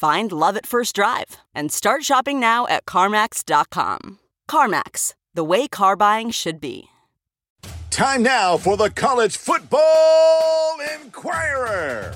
Find love at first drive and start shopping now at CarMax.com. CarMax, the way car buying should be. Time now for the College Football Inquirer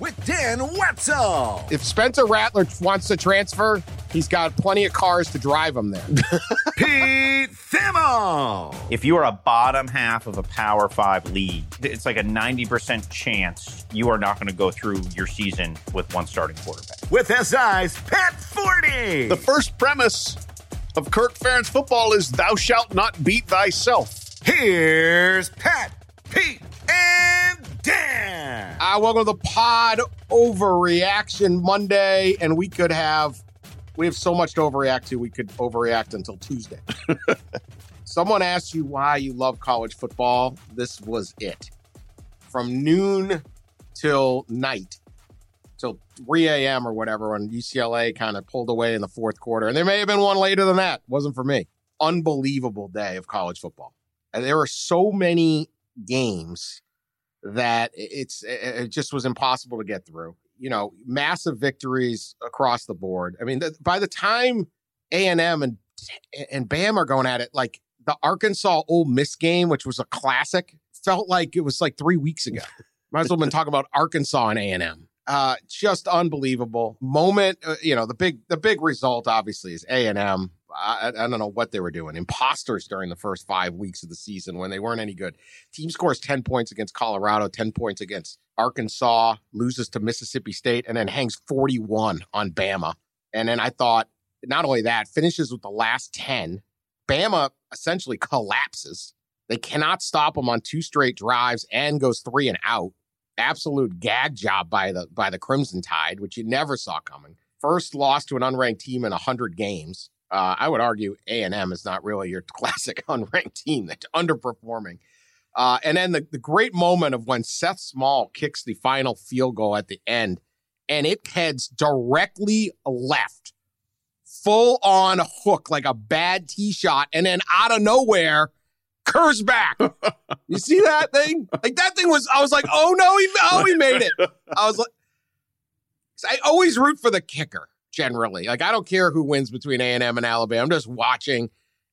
with Dan Wetzel. If Spencer Rattler wants to transfer, he's got plenty of cars to drive him there. Pete Thamel. If you are a bottom half of a Power Five league, it's like a 90% chance you are not going to go through your season with one starting quarterback. With SI's Pat Forde. The first premise of Kirk Ferentz football is thou shalt not beat thyself. Here's Pat, Pete, and Dan. Uh, welcome to the pod overreaction Monday, and we could have we have so much to overreact to. We could overreact until Tuesday. Someone asked you why you love college football. This was it. From noon till night, till 3 a.m. or whatever, when UCLA kind of pulled away in the fourth quarter. And there may have been one later than that. Wasn't for me. Unbelievable day of college football. And there were so many games that it's it just was impossible to get through. You know, massive victories across the board. I mean, the, by the time A and M and and Bam are going at it, like the Arkansas Ole Miss game, which was a classic, felt like it was like three weeks ago. Might as well have been talking about Arkansas and A and M. Uh, just unbelievable moment. Uh, you know, the big the big result obviously is A and M. I, I don't know what they were doing. Imposters during the first five weeks of the season when they weren't any good. Team scores 10 points against Colorado, 10 points against Arkansas, loses to Mississippi State, and then hangs 41 on Bama. And then I thought, not only that, finishes with the last 10. Bama essentially collapses. They cannot stop them on two straight drives and goes three and out. Absolute gag job by the by the Crimson Tide, which you never saw coming. First loss to an unranked team in 100 games. Uh, I would argue A and M is not really your classic unranked team that's underperforming. Uh, and then the, the great moment of when Seth Small kicks the final field goal at the end, and it heads directly left, full on hook like a bad tee shot, and then out of nowhere, curves back. you see that thing? Like that thing was. I was like, oh no, he oh he made it. I was like, I always root for the kicker generally. Like I don't care who wins between A&M and Alabama. I'm just watching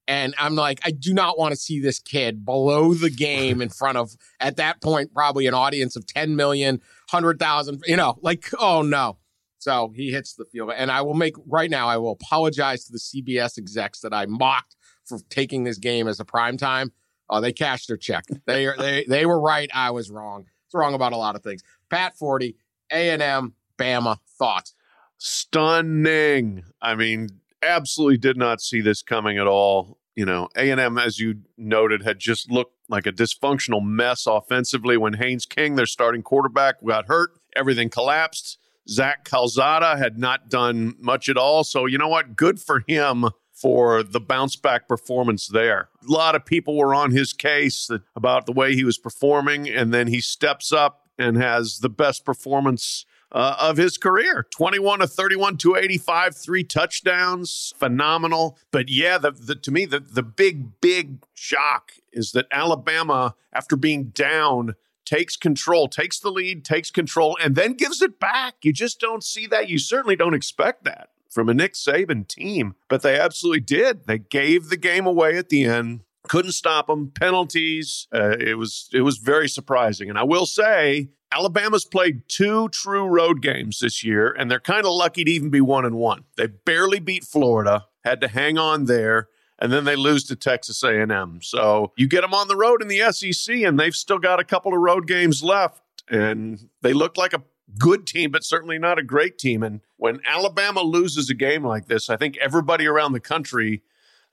and I'm like I do not want to see this kid below the game in front of at that point probably an audience of 10 million, 100,000, you know, like oh no. So he hits the field and I will make right now I will apologize to the CBS execs that I mocked for taking this game as a prime time. Oh, they cashed their check. They they they were right, I was wrong. It's wrong about a lot of things. Pat Forde, A&M, Bama, thoughts stunning. I mean, absolutely did not see this coming at all. You know, A&M, as you noted, had just looked like a dysfunctional mess offensively when Haynes King, their starting quarterback, got hurt. Everything collapsed. Zach Calzada had not done much at all. So, you know what? Good for him for the bounce back performance there. A lot of people were on his case about the way he was performing, and then he steps up and has the best performance uh, of his career 21 to 31, 285, three touchdowns. Phenomenal. But yeah, the, the, to me, the, the big, big shock is that Alabama, after being down, takes control, takes the lead, takes control, and then gives it back. You just don't see that. You certainly don't expect that from a Nick Saban team, but they absolutely did. They gave the game away at the end. Couldn't stop them. Penalties. Uh, it was it was very surprising, and I will say Alabama's played two true road games this year, and they're kind of lucky to even be one and one. They barely beat Florida, had to hang on there, and then they lose to Texas A&M. So you get them on the road in the SEC, and they've still got a couple of road games left, and they look like a good team, but certainly not a great team. And when Alabama loses a game like this, I think everybody around the country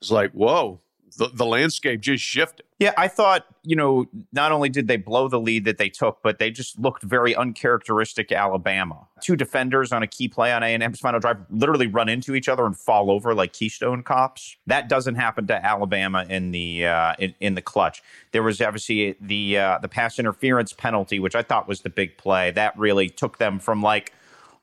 is like, "Whoa." The, the landscape just shifted. Yeah, I thought, you know, not only did they blow the lead that they took, but they just looked very uncharacteristic Alabama. Two defenders on a key play on A&M's final drive literally run into each other and fall over like Keystone cops. That doesn't happen to Alabama in the uh, in, in the clutch. There was obviously the uh, the pass interference penalty, which I thought was the big play. That really took them from like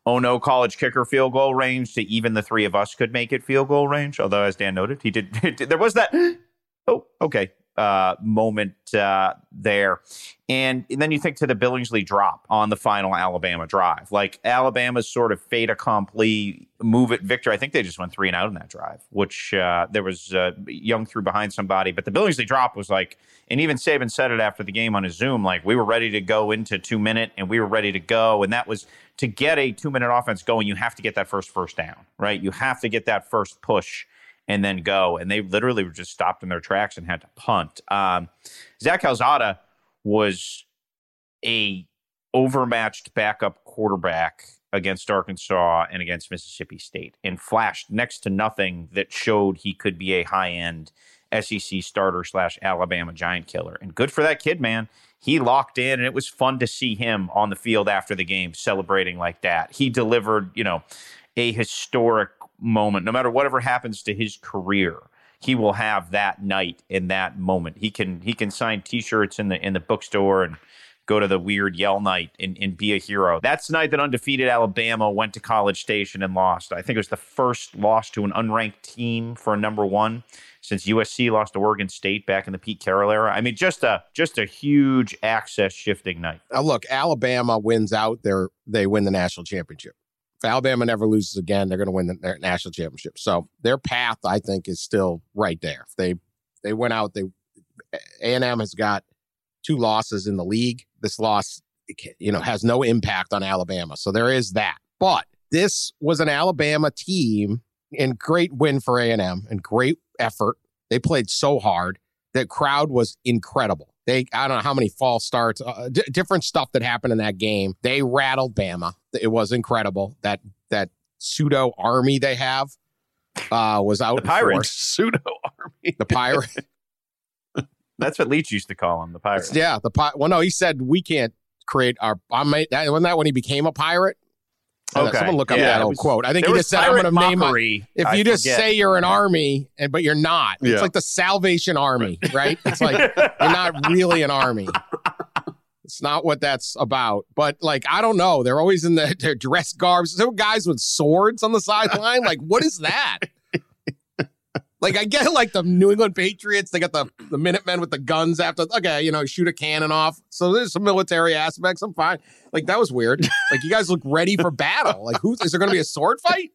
oh no college kicker field goal range to even the three of us could make it field goal range although as dan noted he did there was that oh okay uh, moment uh, there. And, and, then you think to the Billingsley drop on the final Alabama drive. Like Alabama's sort of fait accompli move it victor. I think they just went three and out in that drive, which uh, there was uh, Young threw behind somebody. But the Billingsley drop was like, and even Saban said it after the game on his Zoom, like we were ready to go into two minute and we were ready to go. And that was to get a two minute offense going, you have to get that first first down, right? You have to get that first push and then go. And they literally were just stopped in their tracks and had to punt. Um, Zach Calzada was a overmatched backup quarterback against Arkansas and against Mississippi State and flashed next to nothing that showed he could be a high end SEC starter slash Alabama giant killer. And good for that kid, man. He locked in, and it was fun to see him on the field after the game celebrating like that. He delivered, you know, a historic moment, no matter whatever happens to his career, he will have that night in that moment. He can he can sign T-shirts in the in the bookstore and go to the weird yell night and, and be a hero. That's the night that undefeated Alabama went to College Station and lost. I think it was the first loss to an unranked team for a number one since USC lost to Oregon State back in the Pete Carroll era. I mean, just a just a huge access shifting night. Now look, Alabama wins out, they they win the national championship. If Alabama never loses again, they're going to win the, national championship. So their path, I think, is still right there. If they they went out, they A and M has got two losses in the league. This loss, you know, has no impact on Alabama. So there is that. But this was an Alabama team and great win for A and M and great effort. They played so hard. The crowd was incredible. They, I don't know how many false starts, uh, d- different stuff that happened in that game. They rattled Bama. It was incredible. That that pseudo army they have uh, was out. The Pirates pseudo army. The pirate. That's what Leach used to call them, the pirates. Yeah, the pi- Well, no, he said we can't create our. I made that wasn't that when he became a pirate. Okay. Someone look up yeah, that old was, quote. I think he just said, "I'm going to name my." If you just say you're an army and but you're not, yeah. it's like the Salvation Army, right? It's like you're not really an army. It's not what that's about. But like, I don't know. They're always in the, their dress garbs. There guys with swords on the sideline. Like, what is that? Like I get like the New England Patriots, they got the the Minutemen with the guns after. Okay, you know, shoot a cannon off. So there's some military aspects. I'm fine. Like that was weird. Like you guys look ready for battle. Like who is there going to be a sword fight?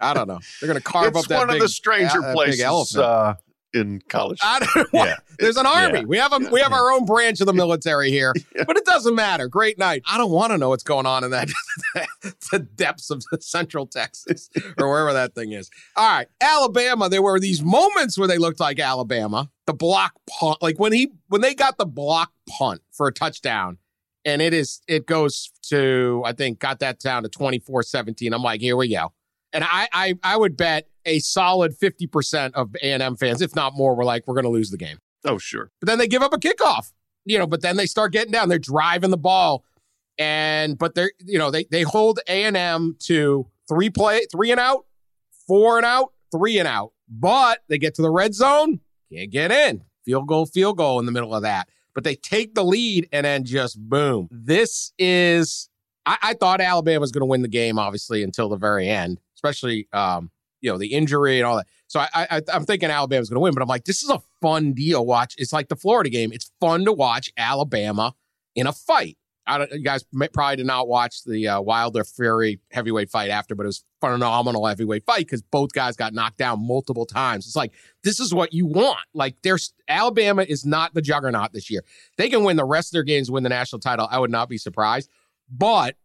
I don't know. They're going to carve it's up that one big, of the stranger uh, places. Uh, in college. I don't yeah. There's an army. Yeah. We have a we have our own branch of the military here, yeah. but it doesn't matter. Great night. I don't want to know what's going on in that the depths of Central Texas or wherever that thing is. All right, Alabama. There were these moments where they looked like Alabama. The block punt, like when he when they got the block punt for a touchdown, and it is it goes to I think got that down to 24-17. I'm like, here we go. And I, I, I would bet a solid 50% of A&M fans, if not more, were like, we're going to lose the game. Oh, sure. But then they give up a kickoff, you know, but then they start getting down. They're driving the ball. And, but they're, you know, they, they hold A&M to three play, three and out, four and out, three and out. But they get to the red zone, can't get in. Field goal, field goal in the middle of that. But they take the lead and then just boom. This is, I, I thought Alabama was going to win the game, obviously, until the very end especially um, you know the injury and all that. So I, I I'm thinking Alabama's going to win, but I'm like, this is a fun deal. Watch, it's like the Florida game. It's fun to watch Alabama in a fight. I don't, you guys probably did not watch the uh, Wilder Fury heavyweight fight after, but it was phenomenal heavyweight fight because both guys got knocked down multiple times. It's like this is what you want. Like there's Alabama is not the juggernaut this year. They can win the rest of their games, win the national title. I would not be surprised, but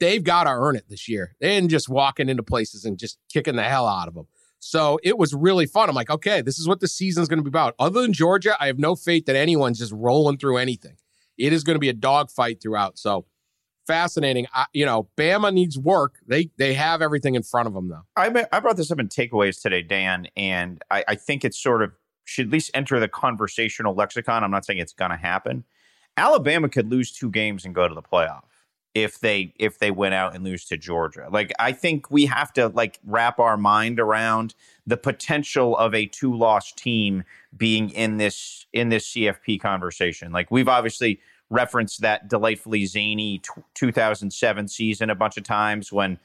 they've got to earn it this year. They didn't just walking into places and just kicking the hell out of them. So it was really fun. I'm like, okay, this is what the season's going to be about. Other than Georgia, I have no faith that anyone's just rolling through anything. It is going to be a dogfight throughout. So fascinating. I, you know, Bama needs work. They they have everything in front of them though. I I brought this up in takeaways today, Dan, and I, I think it's sort of should at least enter the conversational lexicon. I'm not saying it's going to happen. Alabama could lose two games and go to the playoff if they if they went out and lose to Georgia. Like I think we have to like wrap our mind around the potential of a two loss team being in this in this CFP conversation. Like we've obviously referenced that delightfully zany t- 2007 season a bunch of times when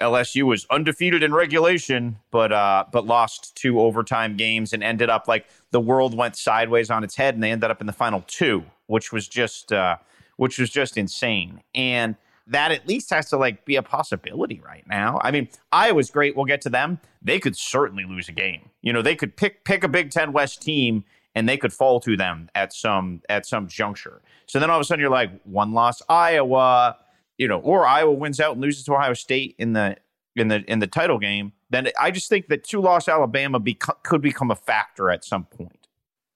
LSU was undefeated in regulation, but uh, but lost two overtime games and ended up like the world went sideways on its head, and they ended up in the final two, which was just uh, which was just insane. And that at least has to like be a possibility right now. I mean, Iowa's great. We'll get to them. They could certainly lose a game. You know, they could pick pick a Big Ten West team and they could fall to them at some at some juncture. So then all of a sudden you're like one loss Iowa, you know, or Iowa wins out and loses to Ohio State in the in the in the title game. Then I just think that two loss Alabama beco- could become a factor at some point.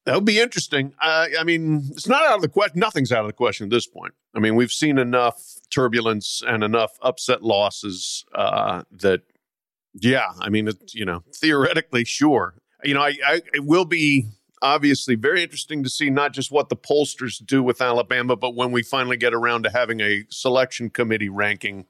That would be interesting. I mean, it's not out of the question. Nothing's out of the question at this point. I mean, we've seen enough turbulence and enough upset losses uh, that, yeah, I mean, it, you know, theoretically, sure. You know, I, I, it will be obviously very interesting to see not just what the pollsters do with Alabama, but when we finally get around to having a selection committee ranking.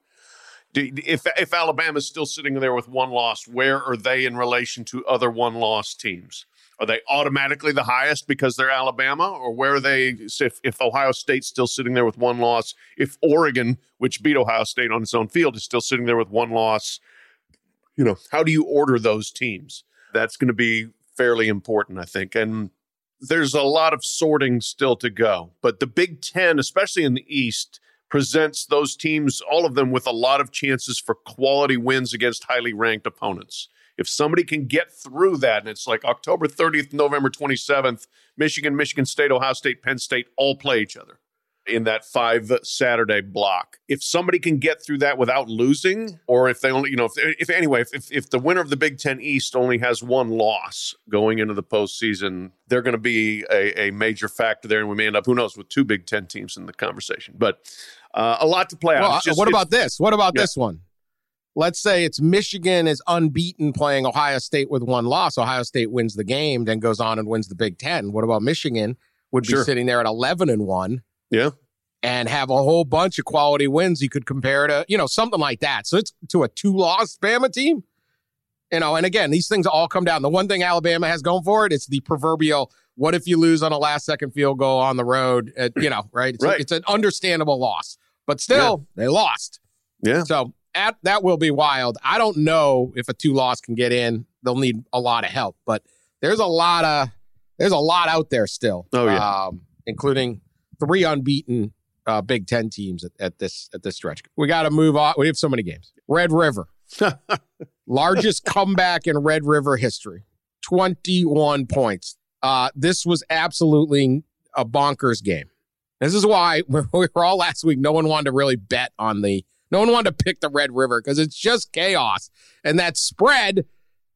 If if Alabama's still sitting there with one loss, where are they in relation to other one loss teams? Are they automatically the highest because they're Alabama, or where are they? If, if Ohio State's still sitting there with one loss, if Oregon, which beat Ohio State on its own field, is still sitting there with one loss, you know, how do you order those teams? That's going to be fairly important, I think. And there's a lot of sorting still to go. But the Big Ten, especially in the East, presents those teams, all of them, with a lot of chances for quality wins against highly ranked opponents. If somebody can get through that, and it's like October 30th, November 27th, Michigan, Michigan State, Ohio State, Penn State all play each other in that five Saturday block. If somebody can get through that without losing, or if they only, you know, if, if anyway, if, if the winner of the Big Ten East only has one loss going into the postseason, they're going to be a, a, major factor there. And we may end up, who knows, with two Big Ten teams in the conversation. But uh, a lot to play well, out. Just, what about this? What about yeah. this one? Let's say it's Michigan is unbeaten playing Ohio State with one loss. Ohio State wins the game, then goes on and wins the Big Ten. What about Michigan? Would be sure. sitting there at 11 and 1. Yeah. And have a whole bunch of quality wins you could compare to, you know, something like that. So it's to a two loss Bama team. You know, and again, these things all come down. The one thing Alabama has going for it, it's the proverbial what if you lose on a last second field goal on the road? At, you know, right? It's, right. A, it's an understandable loss, but still, yeah. they lost. Yeah. So at, that will be wild. I don't know if a two loss can get in. They'll need a lot of help, but there's a lot of there's a lot out there still. Oh yeah, um, including three unbeaten uh, Big Ten teams at, at this at this stretch. We got to move on. We have so many games. Red River, largest comeback in Red River history, twenty one points. Uh, this was absolutely a bonkers game. This is why we were all last week. No one wanted to really bet on the no one wanted to pick the Red River because it's just chaos, and that spread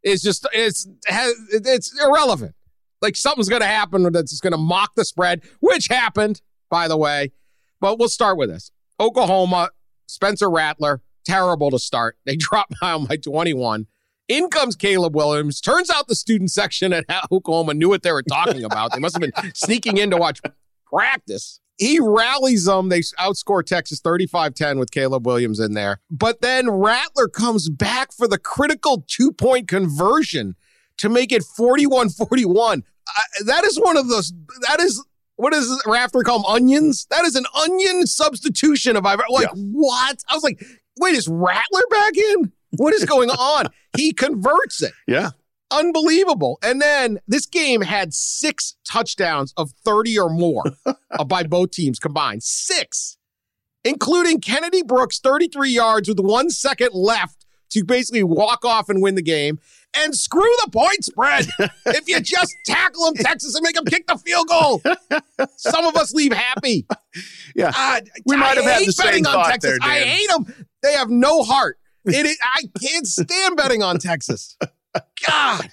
is just it's it's irrelevant. Like something's going to happen that's going to mock the spread, which happened, by the way. But we'll start with this: Oklahoma, Spencer Rattler, terrible to start. They dropped by by 21. In comes Caleb Williams. Turns out the student section at Oklahoma knew what they were talking about. They must have been sneaking in to watch practice he rallies them. They outscore Texas 35 10 with Caleb Williams in there. But then Rattler comes back for the critical two point conversion to make it 41 41. That is one of those, that is, what is Rafter call them? Onions? That is an onion substitution of I've like, yeah. what? I was like, wait, is Rattler back in? What is going on? he converts it. Yeah. Unbelievable. And then this game had six touchdowns of 30 or more uh, by both teams combined. Six. including Kennedy Brooks, 33 yards with one second left to basically walk off and win the game. And screw the point spread. if you just tackle them, Texas, and make them kick the field goal, some of us leave happy. Yeah. God, We I might have had the same thought Texas. there, I hate them. They have no heart. It is, I can't stand betting on Texas. God.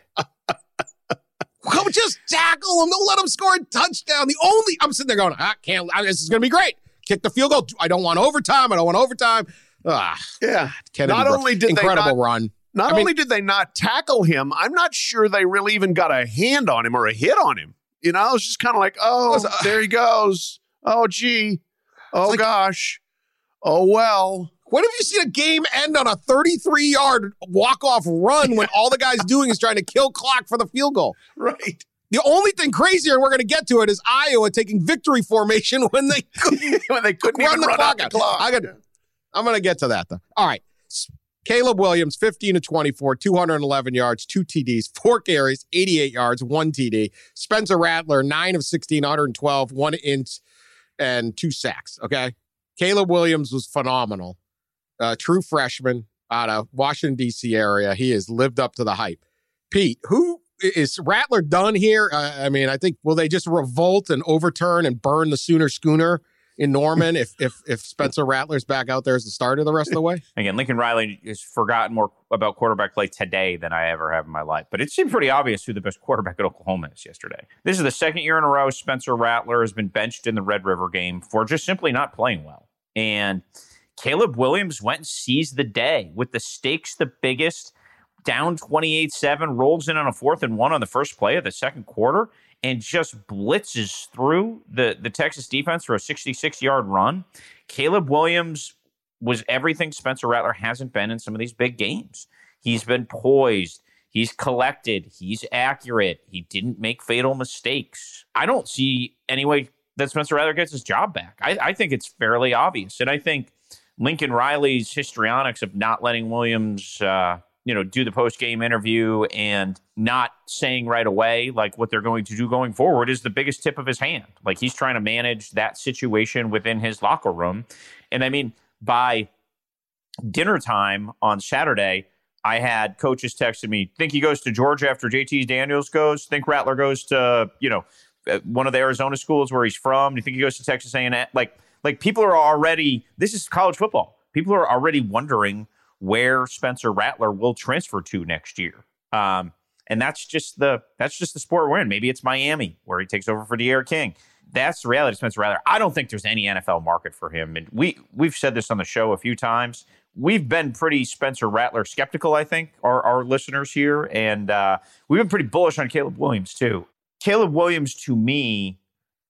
Come just tackle him. Don't let him score a touchdown. The only I'm sitting there going, I can't. I, this is going to be great. Kick the field goal. I don't want overtime. I don't want overtime. Ah, Yeah. Kennedy Not Brooks, only did they incredible not- run. Not I mean- only did they not tackle him, I'm not sure they really even got a hand on him or a hit on him. You know, it's just kind of like, oh, was, uh, there he goes. Oh, gee. Oh, like- gosh. Oh, well. When have you seen a game end on a 33 yard walk off run when all the guy's doing is trying to kill clock for the field goal? Right. The only thing crazier, and we're going to get to it, is Iowa taking victory formation when they couldn't when they couldn't run even the run clock out the out. clock. I got. I'm going to get to that though. All right. Caleb Williams, 15 to 24, 211 yards, two TDs, four carries, 88 yards, one TD. Spencer Rattler, nine of 16, 112, one inch, and two sacks. Okay. Caleb Williams was phenomenal. Uh, true freshman out of Washington, D.C. area. He has lived up to the hype. Pete, who is Rattler done here? Uh, I mean, I think will they just revolt and overturn and burn the Sooner schooner in Norman if if if Spencer Rattler's back out there as the starter the rest of the way? Again, Lincoln Riley has forgotten more about quarterback play today than I ever have in my life. But it seemed pretty obvious who the best quarterback at Oklahoma is yesterday. This is the second year in a row Spencer Rattler has been benched in the Red River game for just simply not playing well. And Caleb Williams went and seized the day with the stakes the biggest, down 28 7, rolls in on a fourth and one on the first play of the second quarter, and just blitzes through the, the Texas defense for a 66 yard run. Caleb Williams was everything Spencer Rattler hasn't been in some of these big games. He's been poised. He's collected. He's accurate. He didn't make fatal mistakes. I don't see any way that Spencer Rattler gets his job back. I, I think it's fairly obvious. And I think Lincoln Riley's histrionics of not letting Williams, uh, you know, do the post game interview and not saying right away like what they're going to do going forward is the biggest tip of his hand. Like he's trying to manage that situation within his locker room. And I mean, by dinner time on Saturday, I had coaches texting me, think he goes to Georgia after JT Daniels goes, think Rattler goes to, you know, uh, one of the Arizona schools where he's from. Do you think he goes to Texas A&M? Like, like people are already, this is college football. People are already wondering where Spencer Rattler will transfer to next year. Um, and that's just the that's just the sport we're in. Maybe it's Miami where he takes over for D'Eriq King. That's the reality, of Spencer Rattler. I don't think there's any NFL market for him. And we we've said this on the show a few times. We've been pretty Spencer Rattler skeptical, I think, our, our listeners here. And uh, we've been pretty bullish on Caleb Williams, too. Caleb Williams, to me,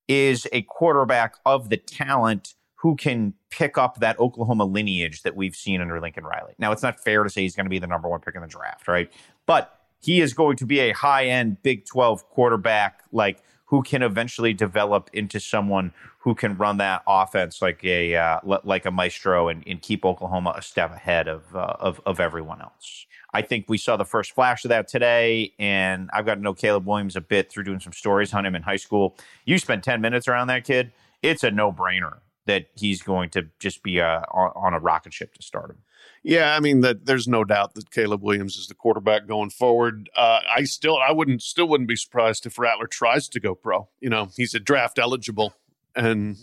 is a quarterback of the talent who can pick up that Oklahoma lineage that we've seen under Lincoln Riley. Now, it's not fair to say he's going to be the number one pick in the draft, right? But he is going to be a high end Big 12 quarterback, like who can eventually develop into someone who can run that offense like a uh, like a maestro and, and keep Oklahoma a step ahead of, uh, of of everyone else. I think we saw the first flash of that today, and I've got to know Caleb Williams a bit through doing some stories on him in high school. You spent ten minutes around that kid, it's a no brainer that he's going to just be uh, on, on a rocket ship to start him. Yeah, I mean that there's no doubt that Caleb Williams is the quarterback going forward. Uh, I still I wouldn't still wouldn't be surprised if Rattler tries to go pro. You know, he's a draft eligible and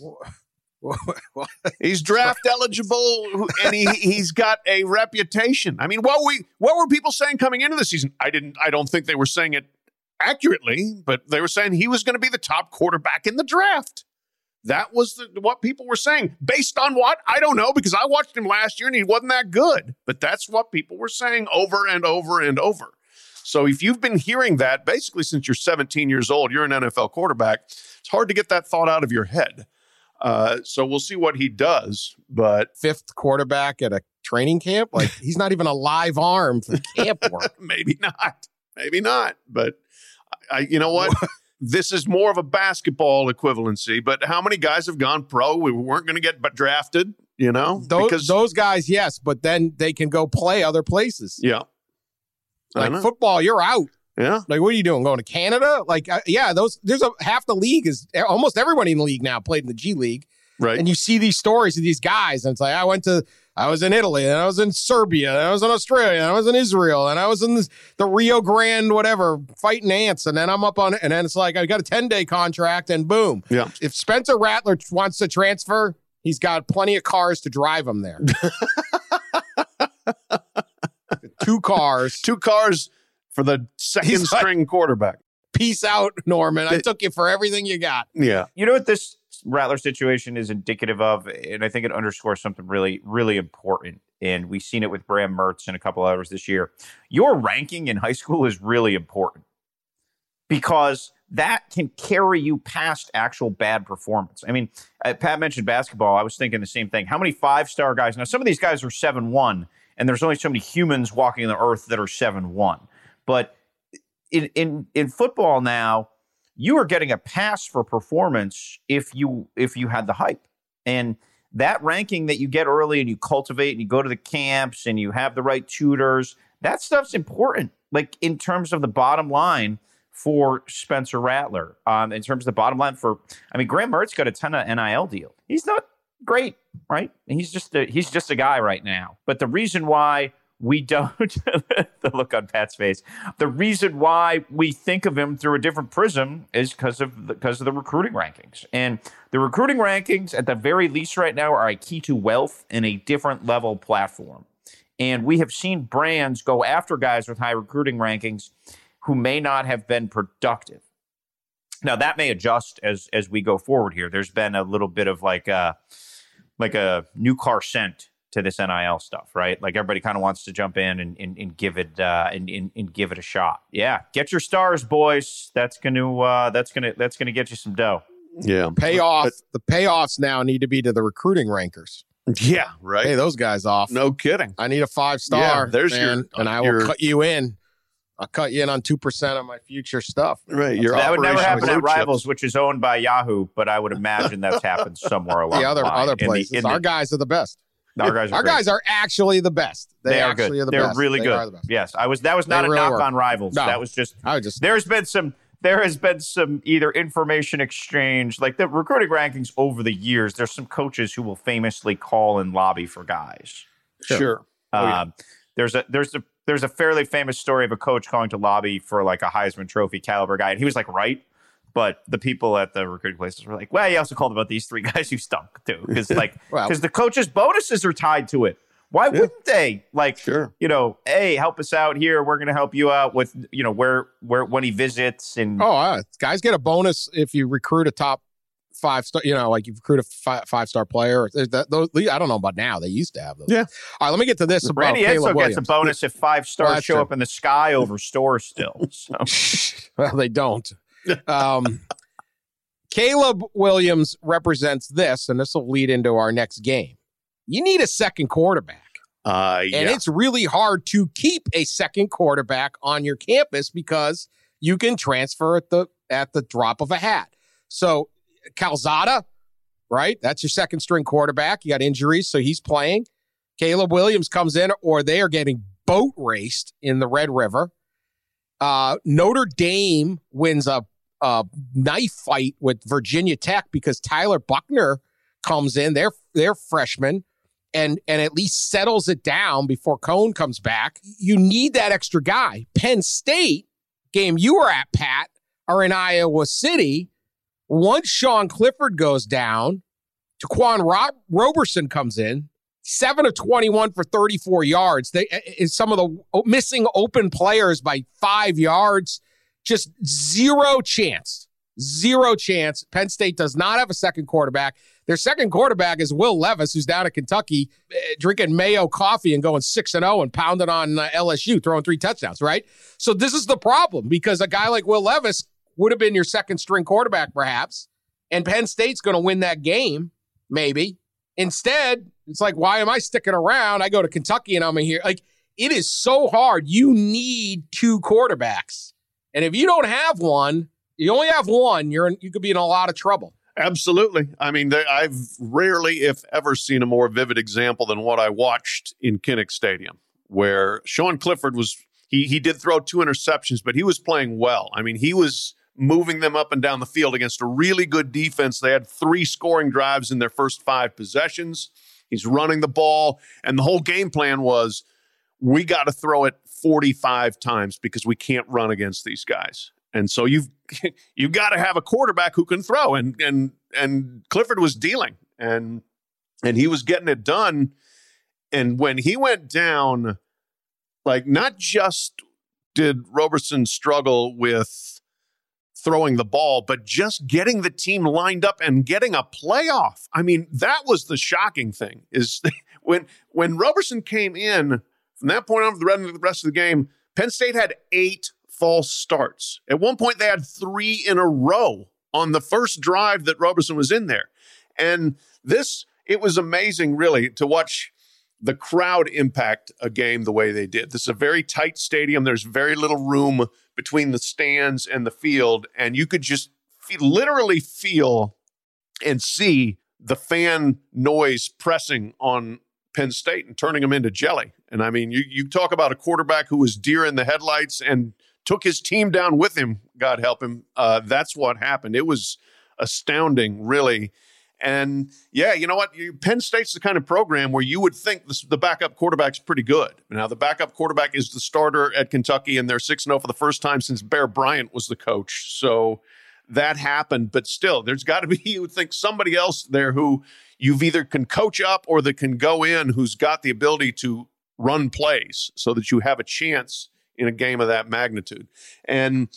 he's draft eligible and he he's got a reputation. I mean, what we what were people saying coming into the season? I didn't I don't think they were saying it accurately, but they were saying he was going to be the top quarterback in the draft. That was the, what people were saying. Based on what? I don't know because I watched him last year and he wasn't that good. But that's what people were saying over and over and over. So if you've been hearing that basically since you're 17 years old, you're an NFL quarterback, it's hard to get that thought out of your head. Uh, so we'll see what he does. But Fifth quarterback at a training camp, like he's not even a live arm for camp work. maybe not. Maybe not. But I, you know what? this is more of a basketball equivalency. But how many guys have gone pro? We weren't going to get but drafted. You know, Those, those guys, yes, but then they can go play other places. yeah, Like football, you're out. Yeah. Like, what are you doing? Going to Canada? Like, uh, yeah, those. There's a half the league is almost everybody in the league now played in the G League. Right. And you see these stories of these guys, and it's like, I went to, I was in Italy, and I was in Serbia, and I was in Australia, and I was in Israel, and I was in the, the Rio Grande, whatever, fighting ants. And then I'm up on, it, and then it's like, I got a 10 day contract, and boom. Yeah. If Spencer Rattler wants to transfer, he's got plenty of cars to drive him there. Two cars. Two cars for the second like- string quarterback. Peace out, Norman. I took you for everything you got. Yeah. You know what this Rattler situation is indicative of, and I think it underscores something really, really important. And we've seen it with Graham Mertz and a couple others this year. Your ranking in high school is really important because that can carry you past actual bad performance. I mean, uh, Pat mentioned basketball. I was thinking the same thing. How many five star guys? Now, some of these guys are 7 1, and there's only so many humans walking the earth that are 7 1. But in, in, in football now, you are getting a pass for performance if you if you had the hype. And that ranking that you get early and you cultivate and you go to the camps and you have the right tutors that stuff's important like in terms of the bottom line for Spencer Rattler um, in terms of the bottom line for I mean Graham Mertz got a ton of NIL deal. He's not great right? He's just a he's just a guy right now. But the reason why we don't the look on Pat's face. The reason why we think of him through a different prism is because of because of the recruiting rankings. And the recruiting rankings at the very least right now are a key to wealth in a different level platform. And we have seen brands go after guys with high recruiting rankings who may not have been productive. Now that may adjust as as we go forward here. There's been a little bit of like a like a new car scent to this NIL stuff, right? Like everybody kind of wants to jump in and, and, and give it uh, and, and, and give it a shot. Yeah, get your stars, boys. That's gonna uh, that's gonna that's gonna get you some dough. Yeah. Payoff. the payoffs now need to be to the recruiting rankers. Yeah. Right. Pay those guys off. no kidding. I need a five star. Yeah, there's your- and I will your- cut you in. I'll cut you in on two percent of my future stuff. Right. Your that would never Operation happen at Blue Chips. Rivals, which is owned by Yahoo, but I would imagine that's happened somewhere along The other line. other In the- places. the- our guys are the best. Our guys are Our great. guys are actually the best. They, They are actually good. are the They're best. really They are the good. best. Yes, I was. That was They not a really knock were. on Rivals. No. That was just I would just there's been some there has been some either information exchange like the recruiting rankings over the years there's some coaches who will famously call and lobby for guys Sure. Oh, yeah. um, there's a there's a there's a fairly famous story of a coach calling to lobby for like a heisman trophy caliber guy and he was like right but the people at the recruiting places were like well you also called about these three guys who stunk too because like because the coaches bonuses are tied to it why wouldn't they like Sure. you know, hey, help us out here. We're going to help you out with, you know, where where when he visits and Oh, uh, guys get a bonus if you recruit a top five star. You know, like you recruit a fi- five star player. That, those, I don't know about now. They used to have those. Yeah. All right, let me get to this about Randy Caleb Williams. gets a bonus if five stars Well, show true. up in the sky over stores still. So well, they don't. Um, Caleb Williams represents this, and this will lead into our next game. You need a second quarterback. Uh, And it's really hard to keep a second quarterback on your campus because you can transfer at the at the drop of a hat. So Calzada, right? That's your second string quarterback. You got injuries, so he's playing. Caleb Williams comes in, or they are getting boat raced in the Red River. Uh, Notre Dame wins a, knife fight with Virginia Tech because Tyler Buchner comes in. They're they're freshmen and and at least settles it down before Coan comes back. You need that extra guy. Penn State game you were at, Pat, are in Iowa City. Once Sean Clifford goes down, Ta'Quan Rob- Roberson comes in. Seven of 21 for 34 yards. They is some of the missing open players by five yards. Just zero chance. Zero chance. Penn State does not have a second quarterback. Their second quarterback is Will Levis, who's down at Kentucky eh, drinking Mayo coffee and going 6 and 0 and pounding on uh, LSU, throwing three touchdowns, right? So this is the problem because a guy like Will Levis would have been your second string quarterback, perhaps, and Penn State's going to win that game, maybe. Instead, it's like, why am I sticking around? I go to Kentucky and I'm here. Like, it is so hard. You need two quarterbacks. And if you don't have one, you only have one, you're in, you could be in a lot of trouble. Absolutely. I mean, they, I've rarely, if ever, seen a more vivid example than what I watched in Kinnick Stadium, where Sean Clifford was. He he did throw two interceptions, but he was playing well. I mean, he was moving them up and down the field against a really good defense. They had three scoring drives in their first five possessions. He's running the ball, and the whole game plan was we got to throw it 45 times because we can't run against these guys. And so you've you've got to have a quarterback who can throw and and and Clifford was dealing and and he was getting it done and when he went down like not just did Roberson struggle with throwing the ball, but just getting the team lined up and getting a playoff. I mean, that was the shocking thing is when when Roberson came in from that point on for the rest of the game, Penn State had eight false starts. At one point, they had three in a row on the first drive that Roberson was in there. And this, it was amazing, really, to watch the crowd impact a game the way they did. This is a very tight stadium. There's very little room between the stands and the field. And you could just literally feel and see the fan noise pressing on Penn State and turning them into jelly. And I mean, you, you talk about a quarterback who was deer in the headlights and took his team down with him, God help him. Uh, that's what happened. It was astounding, really. And yeah, you know what? Penn State's the kind of program where you would think the backup quarterback's pretty good. Now, the backup quarterback is the starter at Kentucky, and they're 6 0 for the first time since Bear Bryant was the coach. So that happened. But still, there's got to be, you would think, somebody else there who you've either can coach up or that can go in who's got the ability to run plays so that you have a chance in a game of that magnitude. And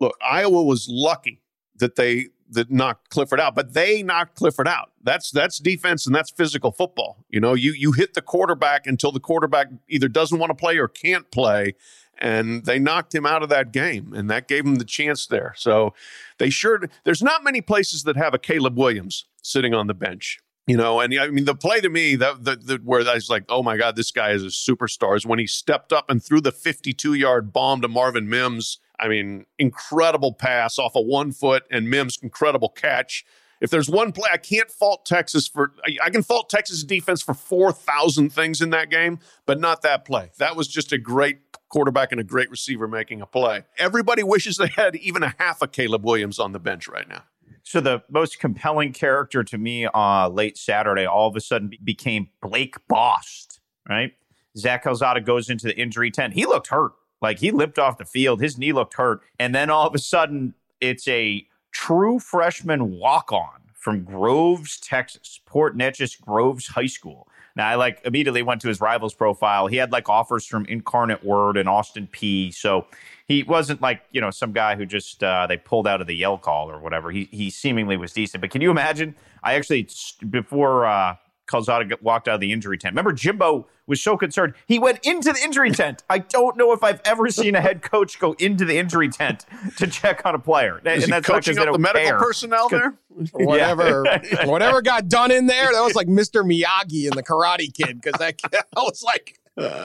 look, Iowa was lucky that they that knocked Clifford out, but they knocked Clifford out. That's that's defense and that's physical football. You know, you you hit the quarterback until the quarterback either doesn't want to play or can't play. And they knocked him out of that game, and that gave him the chance there. So they sure there's not many places that have a Caleb Williams sitting on the bench. You know, and I mean, the play to me that, that where I was like, oh my God, this guy is a superstar is when he stepped up and threw the 52 yard bomb to Marvin Mims. I mean, incredible pass off of one foot and Mims' incredible catch. If there's one play, I can't fault Texas for, I can fault Texas defense for 4,000 things in that game, but not that play. That was just a great quarterback and a great receiver making a play. Everybody wishes they had even a half of Caleb Williams on the bench right now. So the most compelling character to me uh, late Saturday all of a sudden became Blake Bost, right? Zach Calzada goes into the injury tent. He looked hurt. Like he limped off the field. His knee looked hurt. And then all of a sudden, it's a true freshman walk on from Groves, Texas, Port Neches Groves High School. Now, I like immediately went to his rivals profile. He had like offers from Incarnate Word and Austin Peay. So he wasn't like you know some guy who just uh, they pulled out of the yell call or whatever. He he seemingly was decent. But can you imagine? I actually before uh, Calzada walked out of the injury tent. Remember, Jimbo was so concerned. He went into the injury tent. I don't know if I've ever seen a head coach go into the injury tent to check on a player. Is and that's coaching up the medical care. personnel there? Whatever, yeah. whatever got done in there, that was like Mr. Miyagi in the Karate Kid because that I was like.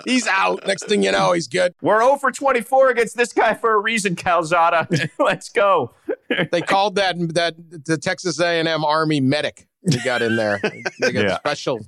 He's out. Next thing you know, he's good. We're 0 for 24 against this guy for a reason, Calzada. Let's go. they called that that the Texas A&M Army medic. He got in there. They got yeah. special.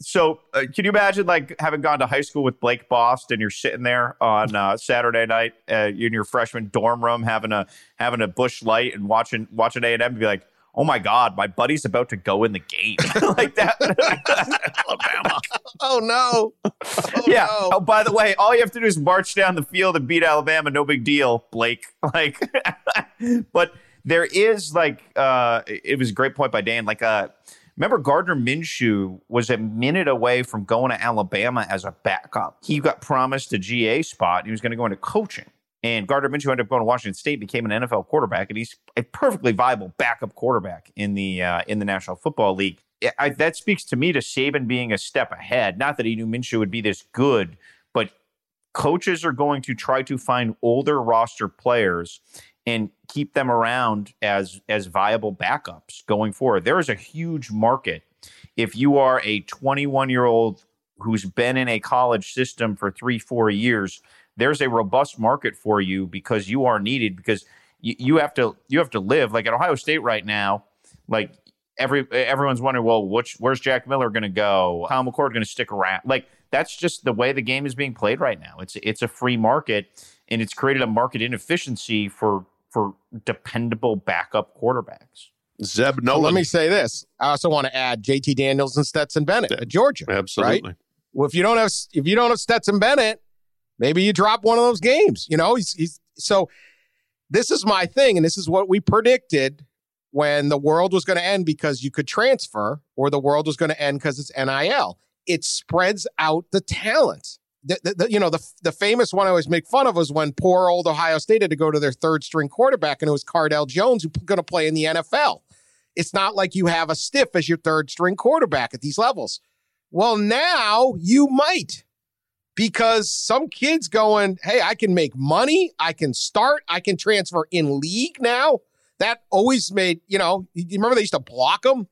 so, uh, can you imagine like having gone to high school with Blake Bost and you're sitting there on uh, Saturday night uh, in your freshman dorm room having a having a Busch Light and watching watching A and M and be like, oh my god, my buddy's about to go in the game like that. Alabama. Oh no. Oh, yeah. No. Oh, by the way, all you have to do is march down the field and beat Alabama. No big deal, Blake. Like, but there is like, uh, it was a great point by Dan. Like, uh, remember Gardner Minshew was a minute away from going to Alabama as a backup. He got promised a GA spot. he was going to go into coaching. And Gardner Minshew ended up going to Washington State, became an NFL quarterback, and he's a perfectly viable backup quarterback in the uh, in the National Football League. I, that speaks to me to Saban being a step ahead. Not that he knew Minshew would be this good, but coaches are going to try to find older roster players and keep them around as as viable backups going forward. There is a huge market if you are a 21 year old who's been in a college system for three four years there's a robust market for you because you are needed because you, you have to you have to live like at Ohio State right now. Like every everyone's wondering, well, which where's Jack Miller going to go? Kyle McCord going to stick around? Like that's just the way the game is being played right now. It's it's a free market, and it's created a market inefficiency for for dependable backup quarterbacks. Zeb So Nolan. let me say this. I also want to add JT Daniels and Stetson Bennett at Georgia. Absolutely. Well, if you don't have if you don't have Stetson Bennett, maybe you drop one of those games. You know, he's he's so this is my thing, and this is what we predicted when the world was going to end because you could transfer, or the world was going to end because it's NIL. It spreads out the talent. The, the, you know, the the famous one I always make fun of was when poor old Ohio State had to go to their third string quarterback, and it was Cardale Jones who's going to play in the NFL. It's not like you have a stiff as your third string quarterback at these levels. Well, now you might because some kids going, hey, I can make money, I can start, I can transfer in league now. That always made, you know, you remember they used to block them?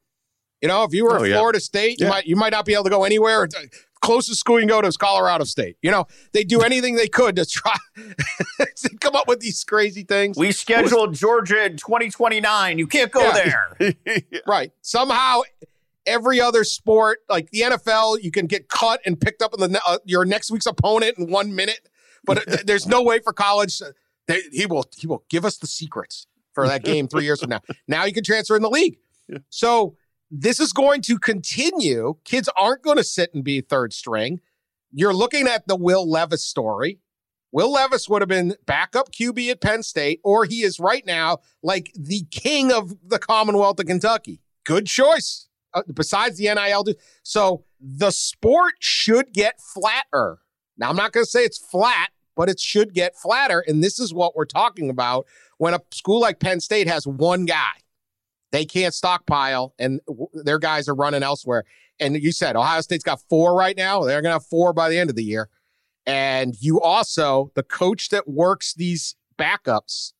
You know, if you were Oh, at yeah. Florida State, you Yeah. might you might not be able to go anywhere. Closest school you can go to is Colorado State. You know, they do anything they could to try to come up with these crazy things. We scheduled Georgia in 2029. You can't go Yeah. there. Right. Somehow, every other sport, like the NFL, you can get cut and picked up in the uh, your next week's opponent in one minute. But th- there's no way for college. They, he will he will give us the secrets for that game three years from now. Now you can transfer in the league. So this is going to continue. Kids aren't going to sit and be third string. You're looking at the Will Levis story. Will Levis would have been backup QB at Penn State, or he is right now like the king of the Commonwealth of Kentucky. Good choice. Uh, besides the NIL, do- so the sport should get flatter. Now, I'm not going to say it's flat, but it should get flatter. And this is what we're talking about when a school like Penn State has one guy. They can't stockpile, and w- their guys are running elsewhere. And you said Ohio State's got four right now. They're going to have four by the end of the year. And you also, the coach that works these backups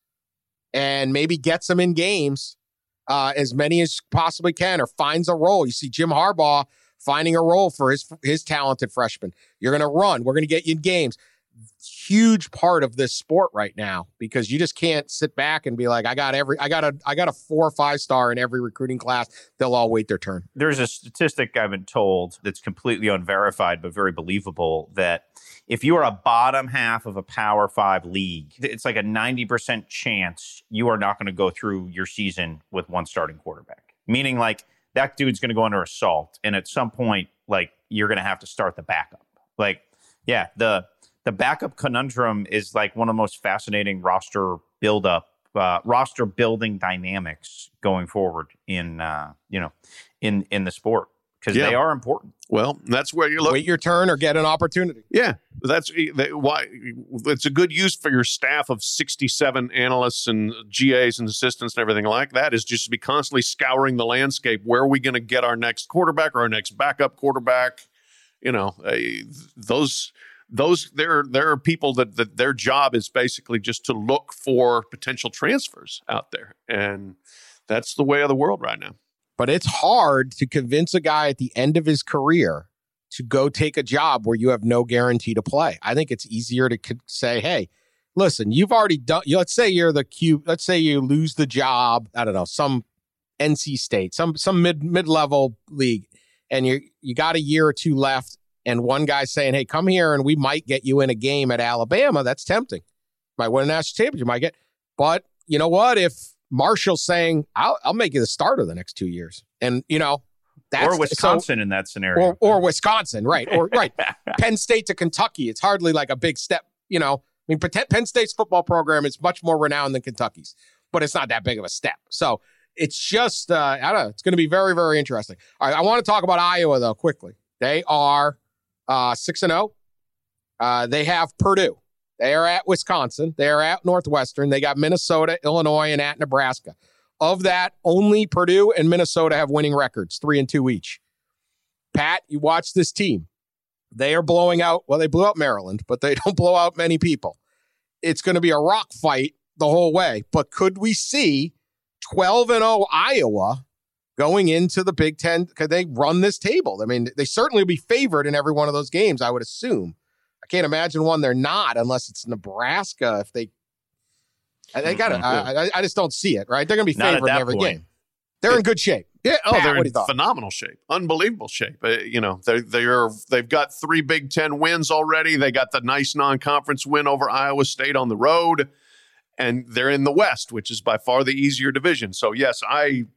and maybe gets them in games, uh, as many as possibly can, or finds a role. You see Jim Harbaugh finding a role for his his talented freshman. You're going to run. We're going to get you in games. Huge part of this sport right now because you just can't sit back and be like, I got every, I got a, I got a four or five star in every recruiting class. They'll all wait their turn. There's a statistic I've been told that's completely unverified but very believable that if you are a bottom half of a Power Five league, it's like a 90% chance you are not going to go through your season with one starting quarterback. Meaning, like, that dude's going to go under assault. And at some point, like, you're going to have to start the backup. Like, yeah, the the backup conundrum is like one of the most fascinating roster buildup, uh, roster building dynamics going forward in uh, you know in in the sport because Yeah. they are important. Well, that's where you look. wait your turn or get an opportunity. Yeah, that's that- why it's a good use for your staff of 67 analysts and GAs and assistants and everything like that is just to be constantly scouring the landscape. Where are we going to get our next quarterback or our next backup quarterback? You know, eh, those those there there are people that, that their job is basically just to look for potential transfers out there, and that's the way of the world right now. But it's hard to convince a guy at the end of his career to go take a job where you have no guarantee to play. I think it's easier to say, hey, listen, you've already done, let's say you're the QB. let's say you lose the job, I don't know, some NC State, some some mid mid level league, and you you got a year or two left, and one guy saying, hey, come here and we might get you in a game at Alabama. That's tempting. Might win a national championship, You might get, but you know what? If Marshall's saying, I'll, I'll make you the starter the next two years, and you know, that's or so- Wisconsin in that scenario. or or Wisconsin, right? Or right, Penn State to Kentucky. It's hardly like a big step, you know. I mean, Penn Penn State's football program is much more renowned than Kentucky's, but it's not that big of a step. So it's just, uh, I don't know. It's going to be very, very interesting. All right, I want to talk about Iowa though quickly. They are six and zero. Uh, They have Purdue. They are at Wisconsin. They are at Northwestern. They got Minnesota, Illinois, and at Nebraska. Of that, only Purdue and Minnesota have winning records, three and two each. Pat, you watch this team. They are blowing out, well, they blew out Maryland, but they don't blow out many people. It's going to be a rock fight the whole way. But could we see 12 and 0 Iowa going into the Big Ten? Could they run this table? I mean, they certainly be favored in every one of those games, I would assume. I can't imagine one they're not unless it's Nebraska. If they, they got it. I, I, just don't see it. Right? They're going to be favored in every point. game. They're in good shape. Yeah, oh, Pat, they're in phenomenal shape, unbelievable shape. Uh, you know, they they are they've got three Big Ten wins already. They got the nice non-conference win over Iowa State on the road, and they're in the West, which is by far the easier division. So yes, I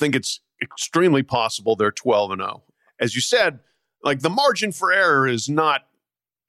think it's extremely possible they're twelve and zero. As you said, like the margin for error is not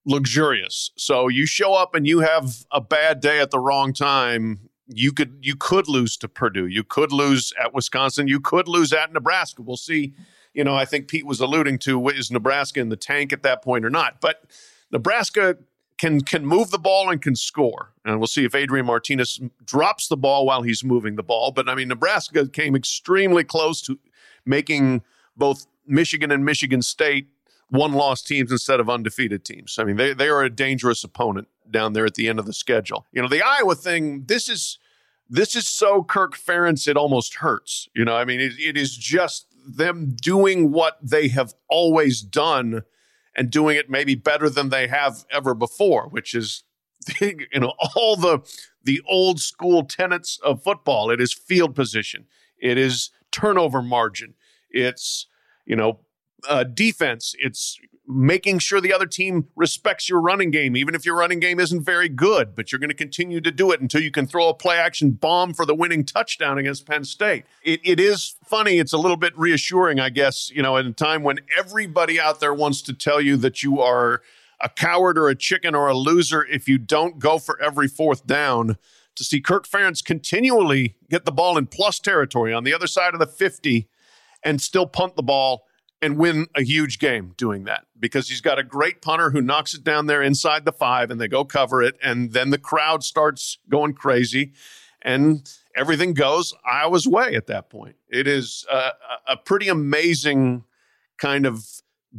luxurious. So you show up and you have a bad day at the wrong time, you could you could lose to Purdue. You could lose at Wisconsin. You could lose at Nebraska. We'll see. You know, I think Pete was alluding to is Nebraska in the tank at that point or not. But Nebraska can can move the ball and can score. And we'll see if Adrian Martinez drops the ball while he's moving the ball. But I mean, Nebraska came extremely close to making both Michigan and Michigan State one loss teams instead of undefeated teams. I mean, they, they are a dangerous opponent down there at the end of the schedule. You know, the Iowa thing, this is this is so Kirk Ferentz, it almost hurts. You know, I mean, it, it is just them doing what they have always done and doing it maybe better than they have ever before, which is you know all the the old school tenets of football. It is field position. It is turnover margin. It's you know uh, defense. It's making sure the other team respects your running game, even if your running game isn't very good, but you're going to continue to do it until you can throw a play action bomb for the winning touchdown against Penn State. It, it is funny. It's a little bit reassuring, I guess, you know, in a time when everybody out there wants to tell you that you are a coward or a chicken or a loser if you don't go for every fourth down. To see Kirk Ferentz continually get the ball in plus territory on the other side of the 50 and still punt the ball and win a huge game doing that because he's got a great punter who knocks it down there inside the five and they go cover it. And then the crowd starts going crazy and everything goes Iowa's way at that point. It is a, a pretty amazing kind of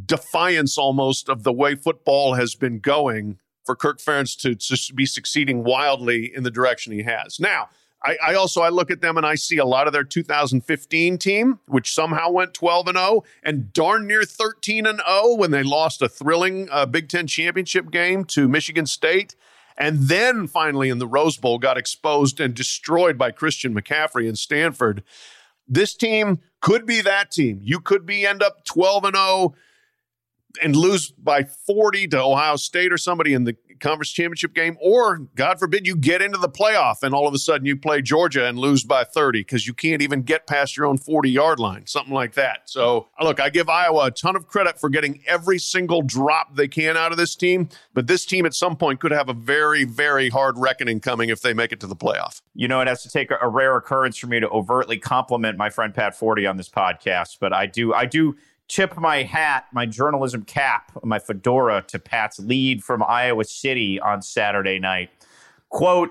defiance almost of the way football has been going for Kirk Ferentz to, to be succeeding wildly in the direction he has. Now, I, I, also I look at them and I see a lot of their 2015 team, which somehow went 12 and 0 and darn near 13 and 0 when they lost a thrilling uh, Big Ten championship game to Michigan State, and then finally in the Rose Bowl got exposed and destroyed by Christian McCaffrey in Stanford. This team could be that team. You could be end up 12 and 0 and lose by 40 to Ohio State or somebody in the conference championship game, or God forbid you get into the playoff and all of a sudden you play Georgia and lose by 30 because you can't even get past your own 40 yard line, something like that. So, look, I give Iowa a ton of credit for getting every single drop they can out of this team, but this team at some point could have a very, very hard reckoning coming if they make it to the playoff. You know, it has to take a, rare occurrence for me to overtly compliment my friend Pat Forde on this podcast, but I do, I do tip my hat, my journalism cap, my fedora to Pat's lead from Iowa City on Saturday night. Quote,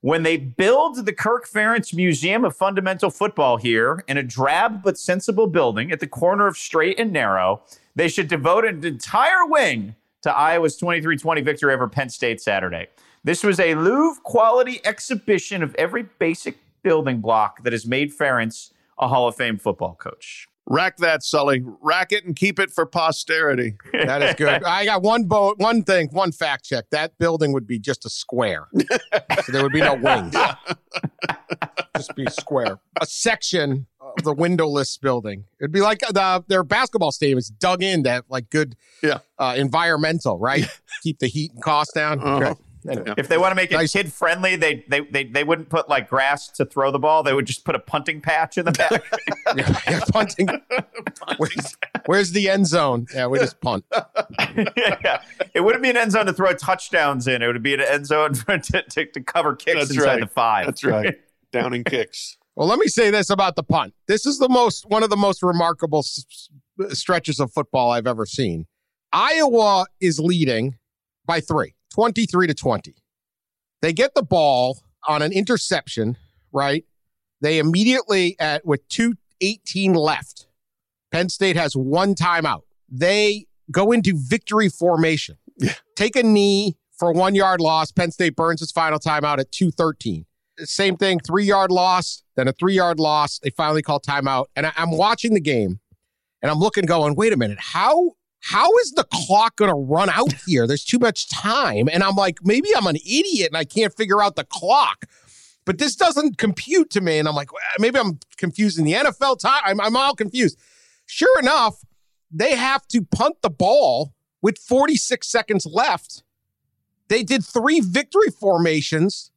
when they build the Kirk Ferentz Museum of Fundamental Football here in a drab but sensible building at the corner of Straight and Narrow, they should devote an entire wing to Iowa's 23 20 victory over Penn State Saturday. This was a Louvre quality exhibition of every basic building block that has made Ferentz a Hall of Fame football coach. Rack that, Sully. Rack it and keep it for posterity. That is good. I got one boat, one thing, one fact check. That building would be just a square. so there would be no wings. just be square. A section of the windowless building. It'd be like the, their basketball stadium is dug in that like good yeah. uh, environmental, right? Keep the heat and cost down. Uh-huh. Okay. Anyway. If they want to make it Nice. kid friendly, they, they they they wouldn't put like grass to throw the ball. They would just put a punting patch in the back. yeah, yeah, punting. Where's, where's the end zone? Yeah, we just punt. yeah. It wouldn't be an end zone to throw touchdowns in. It would be an end zone for, to, to, to cover kicks That's inside right. the five. That's right. Downing kicks. Well, let me say this about the punt. This is the most one of the most remarkable s- s- stretches of football I've ever seen. Iowa is leading by 3, 23 to 20. They get the ball on an interception, right? They immediately at with 218 left. Penn State has one timeout. They go into victory formation. Take a knee for 1 yard loss. Penn State burns its final timeout at 213 same thing, three yard loss, then a three yard loss. They finally call timeout. And I, I'm watching the game and I'm looking, going, wait a minute, how how is the clock gonna run out here? There's too much time. And I'm like, maybe I'm an idiot and I can't figure out the clock. But this doesn't compute to me. And I'm like, well, maybe I'm confusing the NFL time. I'm, I'm all confused. Sure enough, they have to punt the ball with 46 seconds left. They did three victory formations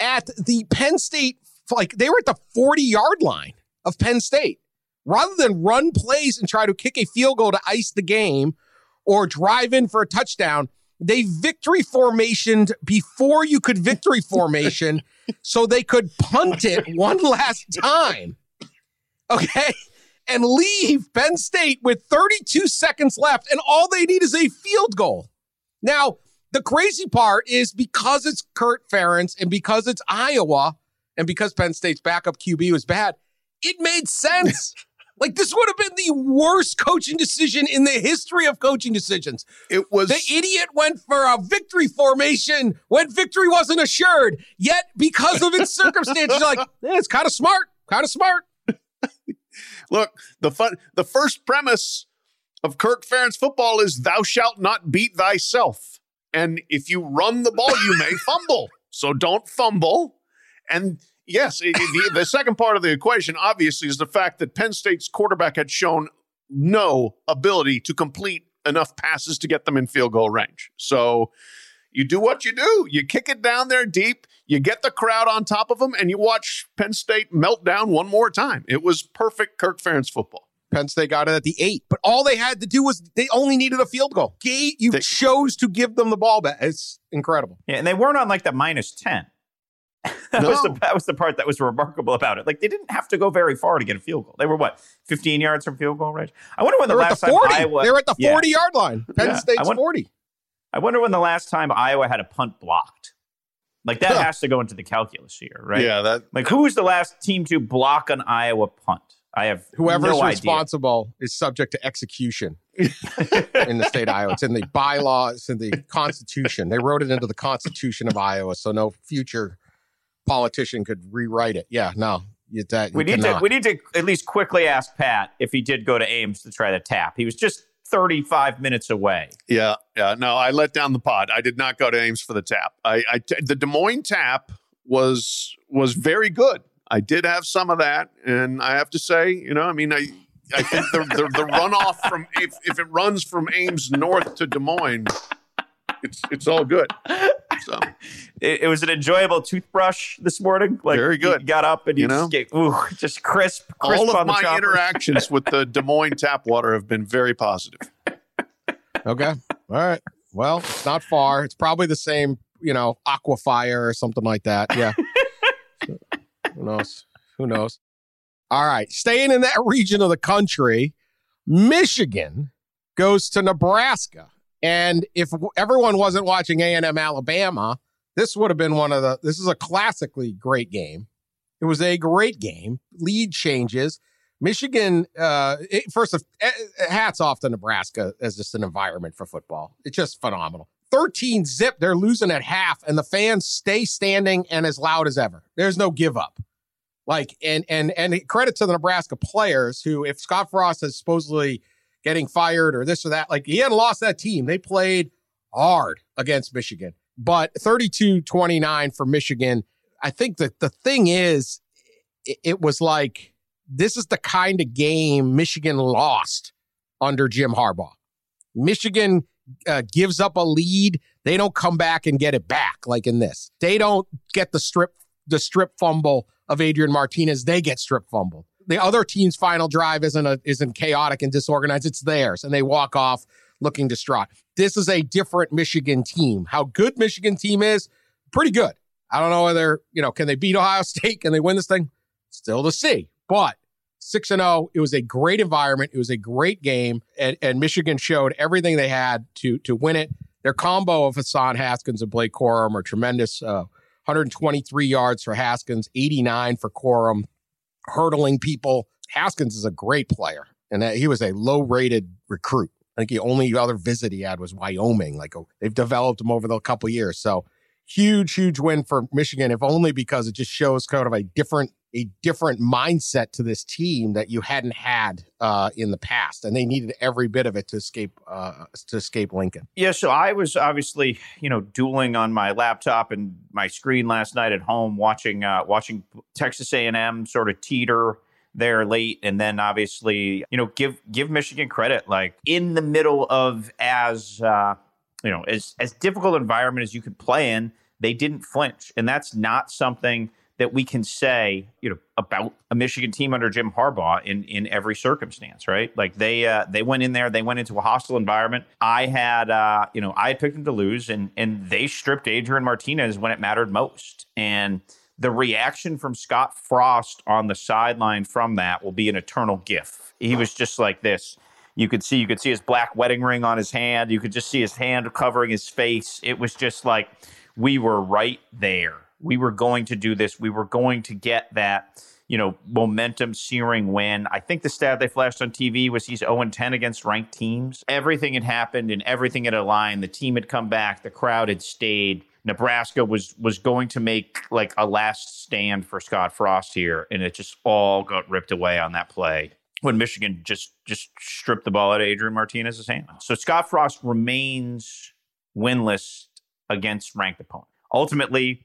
at the Penn State, like they were at the 40 yard line of Penn State. Rather than run plays and try to kick a field goal to ice the game or drive in for a touchdown, they victory formationed before you could victory formation so they could punt it one last time. Okay. And leave Penn State with 32 seconds left, and all they need is a field goal. Now, the crazy part is because it's Kirk Ferentz and because it's Iowa and because Penn State's backup QB was bad, it made sense. like this would have been the worst coaching decision in the history of coaching decisions. It was The idiot went for a victory formation when victory wasn't assured. Yet, because of its circumstances, you're like, yeah, it's kind of smart, kind of smart. look the fun. The first premise of Kirk Ferentz football is "Thou shalt not beat thyself," and if you run the ball, you may fumble. So don't fumble. And yes, it- it- the, the second part of the equation obviously is the fact that Penn State's quarterback had shown no ability to complete enough passes to get them in field goal range. So you do what you do. You kick it down there deep. You get the crowd on top of them, and you watch Penn State melt down one more time. It was perfect Kirk Ferentz football. Penn State got it at the eight, but all they had to do was they only needed a field goal. Gate, you They- chose to give them the ball back. It's incredible. Yeah, and they weren't on like the minus 10. That, was the, that was the part that was remarkable about it. Like they didn't have to go very far to get a field goal. They were what, 15 yards from field goal range? I wonder when the at last the time 40. Iowa they were at the Yeah. 40 yard line. Penn Yeah. I State's want- 40. I wonder when the last time Iowa had a punt blocked. Like that Huh. has to go into the calculus here, right? Yeah, that Like who was the last team to block an Iowa punt? I have Whoever's no idea. responsible is subject to execution in the state of Iowa. It's in the bylaws, in the Constitution. They wrote it into the Constitution of Iowa, so no future politician could rewrite it. Yeah, no, you, that, We you need to we need to at least quickly ask Pat if he did go to Ames to try the tap. He was just 35 minutes away. Yeah, yeah. No, I let down the pod. I did not go to Ames for the tap. I, I the Des Moines tap was was very good. I did have some of that, and I have to say, you know, I mean, I I think the the, the runoff from if if it runs from Ames north to Des Moines, it's it's all good. So It, it was an enjoyable toothbrush this morning. Like Very good. You got up and you, You know? just get ooh, just crisp, crisp all of on the my chopper. interactions with the Des Moines tap water have been very positive. Okay. All right. Well, it's not far. It's probably the same, you know, aquifer or something like that. Yeah. Who knows? Who knows? All right. Staying in that region of the country, Michigan goes to Nebraska. And if everyone wasn't watching A&M Alabama, this would have been one of the this is a classically great game. It was a great game. Lead changes. Michigan, uh, it, first, of, eh, eh, hats off to Nebraska as just an environment for football. It's just phenomenal. 13 zip, they're losing at half, and the fans stay standing and as loud as ever. There's no give up. Like, and and and credit to the Nebraska players who, if Scott Frost has supposedly getting fired or this or that, like he hadn't lost that team. They played hard against Michigan. But 32-29 for Michigan. I think that the thing is, it, it was like this is the kind of game Michigan lost under Jim Harbaugh. Michigan uh, gives up a lead, they don't come back and get it back like in this. They don't get the strip the strip fumble of Adrian Martinez. They get strip fumble. The other team's final drive isn't a, isn't chaotic and disorganized. It's theirs, and they walk off looking distraught. This is a different Michigan team. How good Michigan team is, pretty good. I don't know whether you know can they beat Ohio State? Can they win this thing? Still to see. But six and zero. It was a great environment. It was a great game, and, and Michigan showed everything they had to to win it. Their combo of Hassan Haskins and Blake Corum are tremendous. Uh, 123 yards for Haskins, 89 for Corum, hurdling people. Haskins is a great player, and he was a low rated recruit. I think the only other visit he had was Wyoming. Like oh, they've developed him over the couple years. So huge, huge win for Michigan, if only because it just shows kind of a different a different mindset to this team that you hadn't had uh, in the past, and they needed every bit of it to escape uh, to escape Lincoln. Yeah, so I was obviously, you know, dueling on my laptop and my screen last night at home, watching uh, watching Texas A and M sort of teeter there late, and then obviously, you know, give give Michigan credit, like in the middle of as uh, you know as as difficult environment as you could play in, they didn't flinch, and that's not something that we can say, you know, about a Michigan team under Jim Harbaugh in in every circumstance, right? Like they uh, they went in there, they went into a hostile environment. I had, uh, you know, I picked them to lose, and and they stripped Adrian Martinez when it mattered most, and the reaction from Scott Frost on the sideline from that will be an eternal gif. He was just like this. You could see you could see his black wedding ring on his hand. You could just see his hand covering his face. It was just like we were right there we were going to do this. We were going to get that, you know, momentum searing win. I think the stat they flashed on TV was he's 0 10 against ranked teams. Everything had happened and everything had aligned. The team had come back. The crowd had stayed. Nebraska was was going to make like a last stand for Scott Frost here, and it just all got ripped away on that play when Michigan just just stripped the ball out of Adrian Martinez's hand. So Scott Frost remains winless against ranked opponents. Ultimately,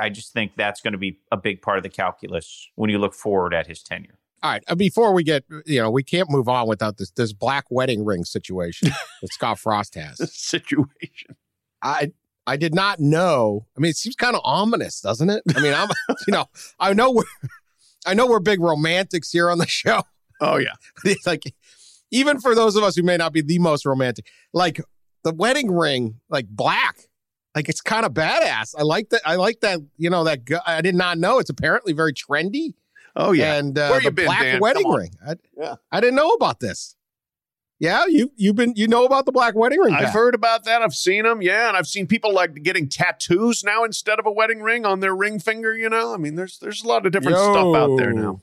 I just think that's going to be a big part of the calculus when you look forward at his tenure. All right. Uh, before we get, you know, we can't move on without this this black wedding ring situation that Scott Frost has. situation. I I did not know. I mean, it seems kind of ominous, doesn't it? I mean, I'm, you know, I know we're, I know we're big romantics here on the show. Oh yeah, it's like even for those of us who may not be the most romantic, like the wedding ring, like black like it's kind of badass. I like that. I like that. You know that. I did not know it's apparently very trendy. Oh yeah, and uh, Where you the been, black Dan? wedding ring. I, yeah, I didn't know about this. Yeah, you you've been you know about the black wedding ring. I've heard about that. I've seen them. Yeah, and I've seen people like getting tattoos now instead of a wedding ring on their ring finger. You know, I mean, there's there's a lot of different Yo. stuff out there now.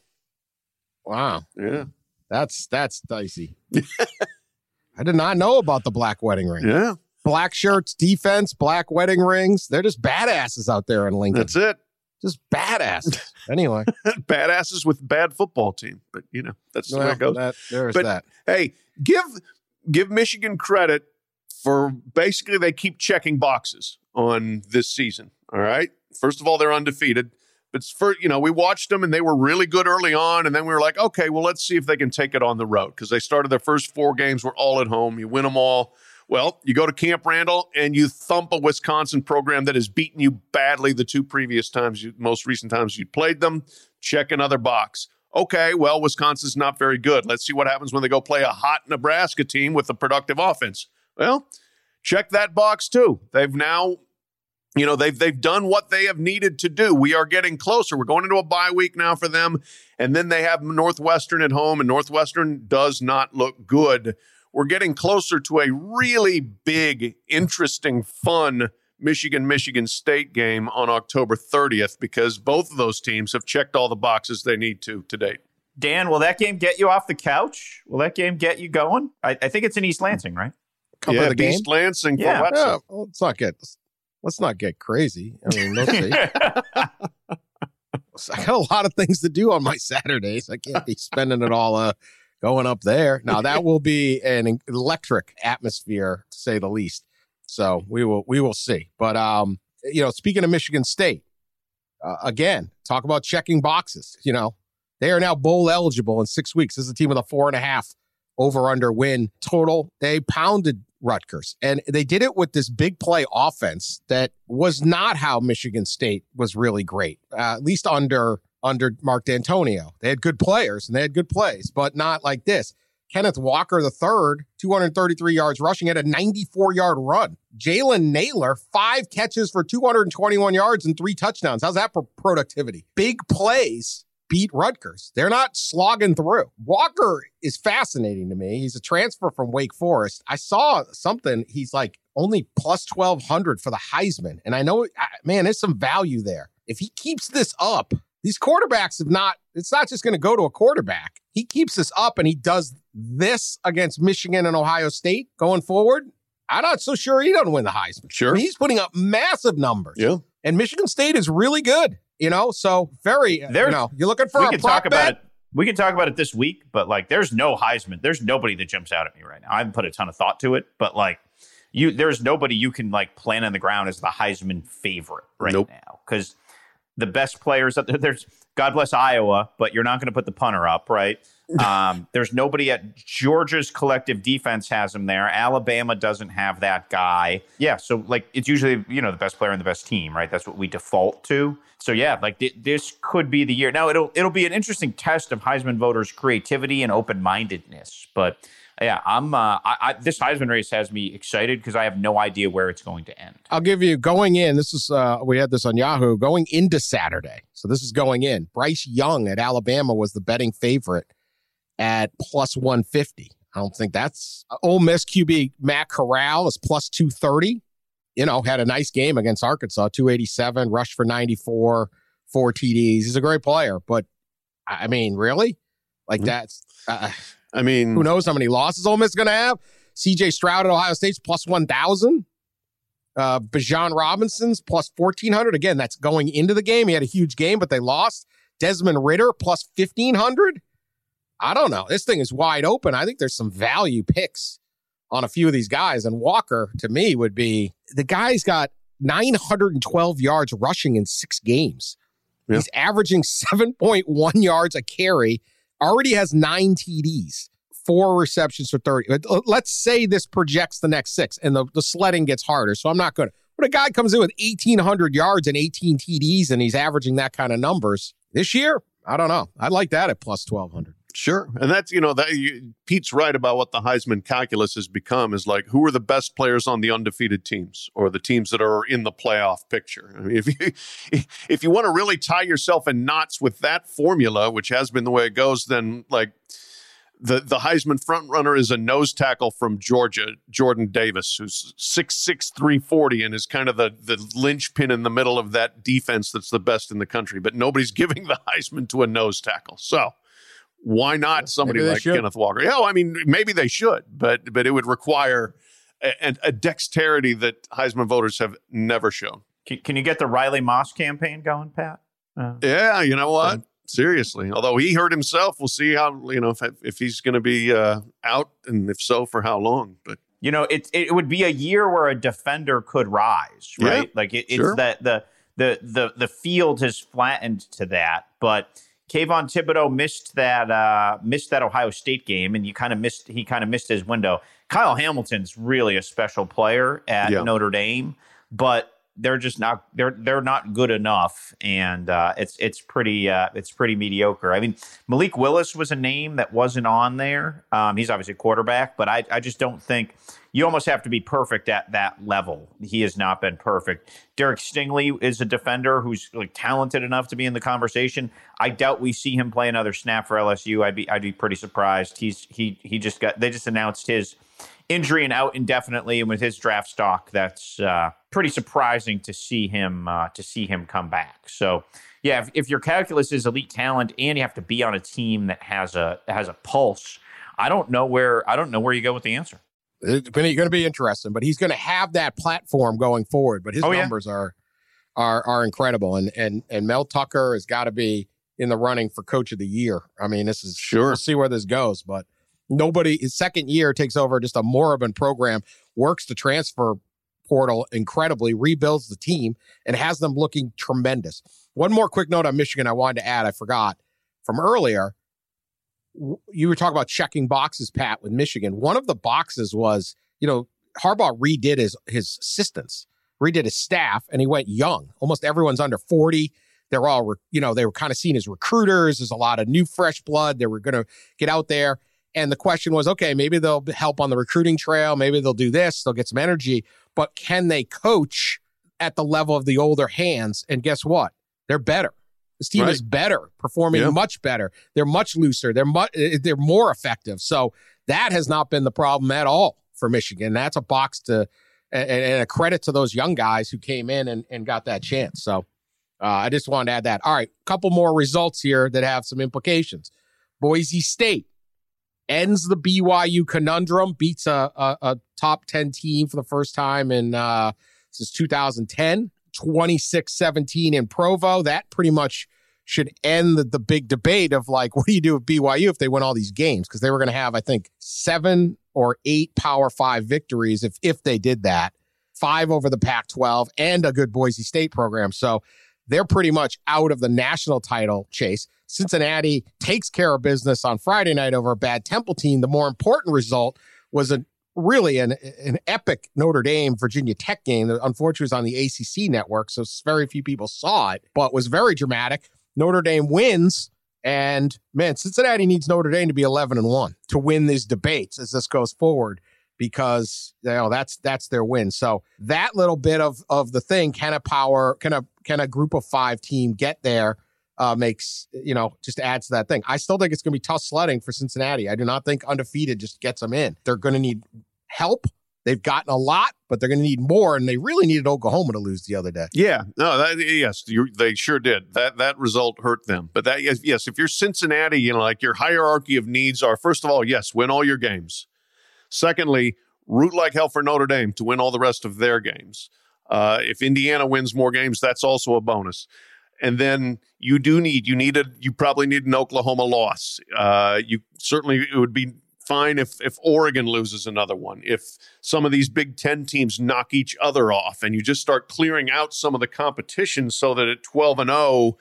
Wow. Yeah, that's that's dicey. I did not know about the black wedding ring. Yeah black shirts, defense, black wedding rings. They're just badasses out there in Lincoln. That's it. Just badasses. anyway, badasses with bad football team. But you know that's well, the way it goes. That, there's but, that. Hey, give give Michigan credit for basically they keep checking boxes on this season. All right. First of all, they're undefeated. But for you know, we watched them and they were really good early on, and then we were like, okay, well, let's see if they can take it on the road because they started their first four games were all at home. You win them all. Well, you go to Camp Randall and you thump a Wisconsin program that has beaten you badly the two previous times, you, most recent times you played them. Check another box. Okay, well, Wisconsin's not very good. Let's see what happens when they go play a hot Nebraska team with a productive offense. Well, check that box too. They've now, you know, they've they've done what they have needed to do. We are getting closer. We're going into a bye week now for them, and then they have Northwestern at home, and Northwestern does not look good we're getting closer to a really big, interesting, fun Michigan Michigan State game on October 30th because both of those teams have checked all the boxes they need to to date. Dan, will that game get you off the couch? Will that game get you going? I, I think it's in East Lansing, right? Cover yeah, the East Lansing. Yeah, yeah. Well, let's not get let's not get crazy. I mean, let's see. I got a lot of things to do on my Saturdays. I can't be spending it all uh, going up there. Now that will be an electric atmosphere to say the least. So we will we will see. But um, you know, speaking of Michigan State, uh, again, talk about checking boxes. You know, they are now bowl eligible in six weeks. This is a team with a four and a half over under win total. They pounded Rutgers and they did it with this big play offense that was not how Michigan State was really great, uh, at least under under Mark Dantonio. They had good players and they had good plays, but not like this. Kenneth Walker the third, 233 yards rushing, had a 94 yard run. Jalen Nailor, five catches for 221 yards and three touchdowns. How's that for productivity? Big plays beat Rutgers. They're not slogging through. Walker is fascinating to me. He's a transfer from Wake Forest. I saw something. He's like only plus 1200 for the Heisman. And I know, man, there's some value there. If he keeps this up, these quarterbacks have not, it's not just going to go to a quarterback. He keeps this up and he does this against Michigan and Ohio State going forward. I'm not so sure he doesn't win the Heisman. Sure. I mean, he's putting up massive numbers. Yeah. And Michigan State is really good. You know, so very. Uh, you know, you're looking for we a can talk about bet? it. We can talk about it this week, but like, there's no Heisman. There's nobody that jumps out at me right now. I haven't put a ton of thought to it, but like, you, there's nobody you can like plant on the ground as the Heisman favorite right Nope. now because the best players up there. There's God bless Iowa, but you're not going to put the punter up, right? Um, there's nobody at Georgia's collective defense has him there. Alabama doesn't have that guy. Yeah, so like it's usually you know the best player in the best team, right? That's what we default to. So yeah, like th- this could be the year. Now it'll it'll be an interesting test of Heisman voters' creativity and open mindedness, but. Yeah, I'm. Uh, I, I, this Heisman race has me excited because I have no idea where it's going to end. I'll give you going in. This is uh we had this on Yahoo going into Saturday. So this is going in. Bryce Young at Alabama was the betting favorite at plus 150. I don't think that's uh, Ole Miss QB Matt Corral is plus 230. You know, had a nice game against Arkansas, 287, rushed for 94, four TDs. He's a great player, but I mean, really? Like Mhm. that's uh, I mean, who knows how many losses Ole Miss is going to have? CJ Stroud at Ohio State's plus 1,000. Uh, Bijan Robinson's plus 1,400. Again, that's going into the game. He had a huge game, but they lost. Desmond Ridder plus 1,500. I don't know. This thing is wide open. I think there's some value picks on a few of these guys. And Walker, to me, would be the guy's got 912 yards rushing in six games. Yeah. He's averaging 7.1 yards a carry, already has nine TDs, four receptions for 30. Let's say this projects the next six and the, the sledding gets harder. So I'm not going to. But a guy comes in with 1,800 yards and 18 TDs and he's averaging that kind of numbers this year. I don't know. I like that at plus 1,200. Sure, and that's you know that you, Pete's right about what the Heisman calculus has become is like who are the best players on the undefeated teams or the teams that are in the playoff picture. I mean, if you if you want to really tie yourself in knots with that formula, which has been the way it goes, then like the the Heisman front runner is a nose tackle from Georgia, Jordan Davis, who's six six three forty and is kind of the the linchpin in the middle of that defense that's the best in the country. But nobody's giving the Heisman to a nose tackle, so why not somebody like should. Kenneth Walker? Yeah, well, I mean, maybe they should, but but it would require a, a- a dexterity that Heisman voters have never shown. Can, can you get the Riley Moss campaign going, Pat? Uh, Yeah, you know what? Seriously, although he hurt himself, we'll see how you know if if he's going to be uh, out, and if so, for how long. But you know, it it would be a year where a defender could rise, Yeah, right? like it, it's sure. that the the the the field has flattened to that, but. Kayvon Thibodeaux missed that uh, missed that Ohio State game, and you kind of missed he kind of missed his window. Kyle Hamilton's really a special player at Yeah. Notre Dame, but they're just not they're they're not good enough, and uh, it's it's pretty uh, it's pretty mediocre. I mean, Malik Willis was a name that wasn't on there. Um, he's obviously a quarterback, but I I just don't think you almost have to be perfect at that level. He has not been perfect. Derek Stingley is a defender who's like talented enough to be in the conversation. I doubt we see him play another snap for LSU. I'd be I'd be pretty surprised. He's he he just got they just announced his injury and out indefinitely, and with his draft stock, that's uh, pretty surprising to see him uh, to see him come back. So yeah, if, if your calculus is elite talent and you have to be on a team that has a has a pulse, I don't know where I don't know where you go with the answer. It's going to be interesting, but he's going to have that platform going forward. But his Oh, yeah. numbers are are are incredible, and and and Mel Tucker has got to be in the running for Coach of the Year. I mean, this is Sure. We'll see where this goes, but nobody his second year takes over just a moribund program, works the transfer portal incredibly, rebuilds the team, and has them looking tremendous. One more quick note on Michigan I wanted to add. I forgot from earlier you were talking about checking boxes, Pat, with Michigan. One of the boxes was, you know, Harbaugh redid his his assistants, redid his staff, and he went young. Almost everyone's under 40. They're all, you know, they were kind of seen as recruiters. There's a lot of new, fresh blood. They were going to get out there. And the question was, okay, maybe they'll help on the recruiting trail. Maybe they'll do this. They'll get some energy. But can they coach at the level of the older hands? And guess what? They're better. This team Right. is better, performing Yeah. much better. They're much looser. They're much. They're more effective. So that has not been the problem at all for Michigan. That's a box to and, and a credit to those young guys who came in and, and got that chance. So uh, I just wanted to add that. All right, couple more results here that have some implications. Boise State ends the BYU conundrum, beats a, a, a top 10 team for the first time in uh, since 2010. 26 17 in Provo. That pretty much should end the, the big debate of like, what do you do with BYU if they win all these games? Because they were going to have, I think, seven or eight Power Five victories if if they did that, five over the Pac 12 and a good Boise State program. So they're pretty much out of the national title chase. Cincinnati takes care of business on Friday night over a bad Temple team. The more important result was a really an an epic Notre Dame Virginia Tech game that unfortunately was on the ACC network, so very few people saw it, but was very dramatic. Notre Dame wins, and man, Cincinnati needs Notre Dame to be eleven and one to win these debates as this goes forward because you know that's that's their win. So that little bit of of the thing can a power can a can a group of five team get there uh, makes you know just adds to that thing. I still think it's going to be tough sledding for Cincinnati. I do not think undefeated just gets them in. They're going to need help. They've gotten a lot, but they're going to need more, and they really needed Oklahoma to lose the other day. Yeah, no, that, yes, they sure did. That that result hurt them. But that yes, yes, if you're Cincinnati, you know, like your hierarchy of needs are first of all, yes, win all your games. Secondly, root like hell for Notre Dame to win all the rest of their games. Uh, if Indiana wins more games, that's also a bonus. And then you do need you need a you probably need an Oklahoma loss. Uh, you certainly it would be fine if if Oregon loses another one. If some of these Big Ten teams knock each other off, and you just start clearing out some of the competition, so that at twelve and zero,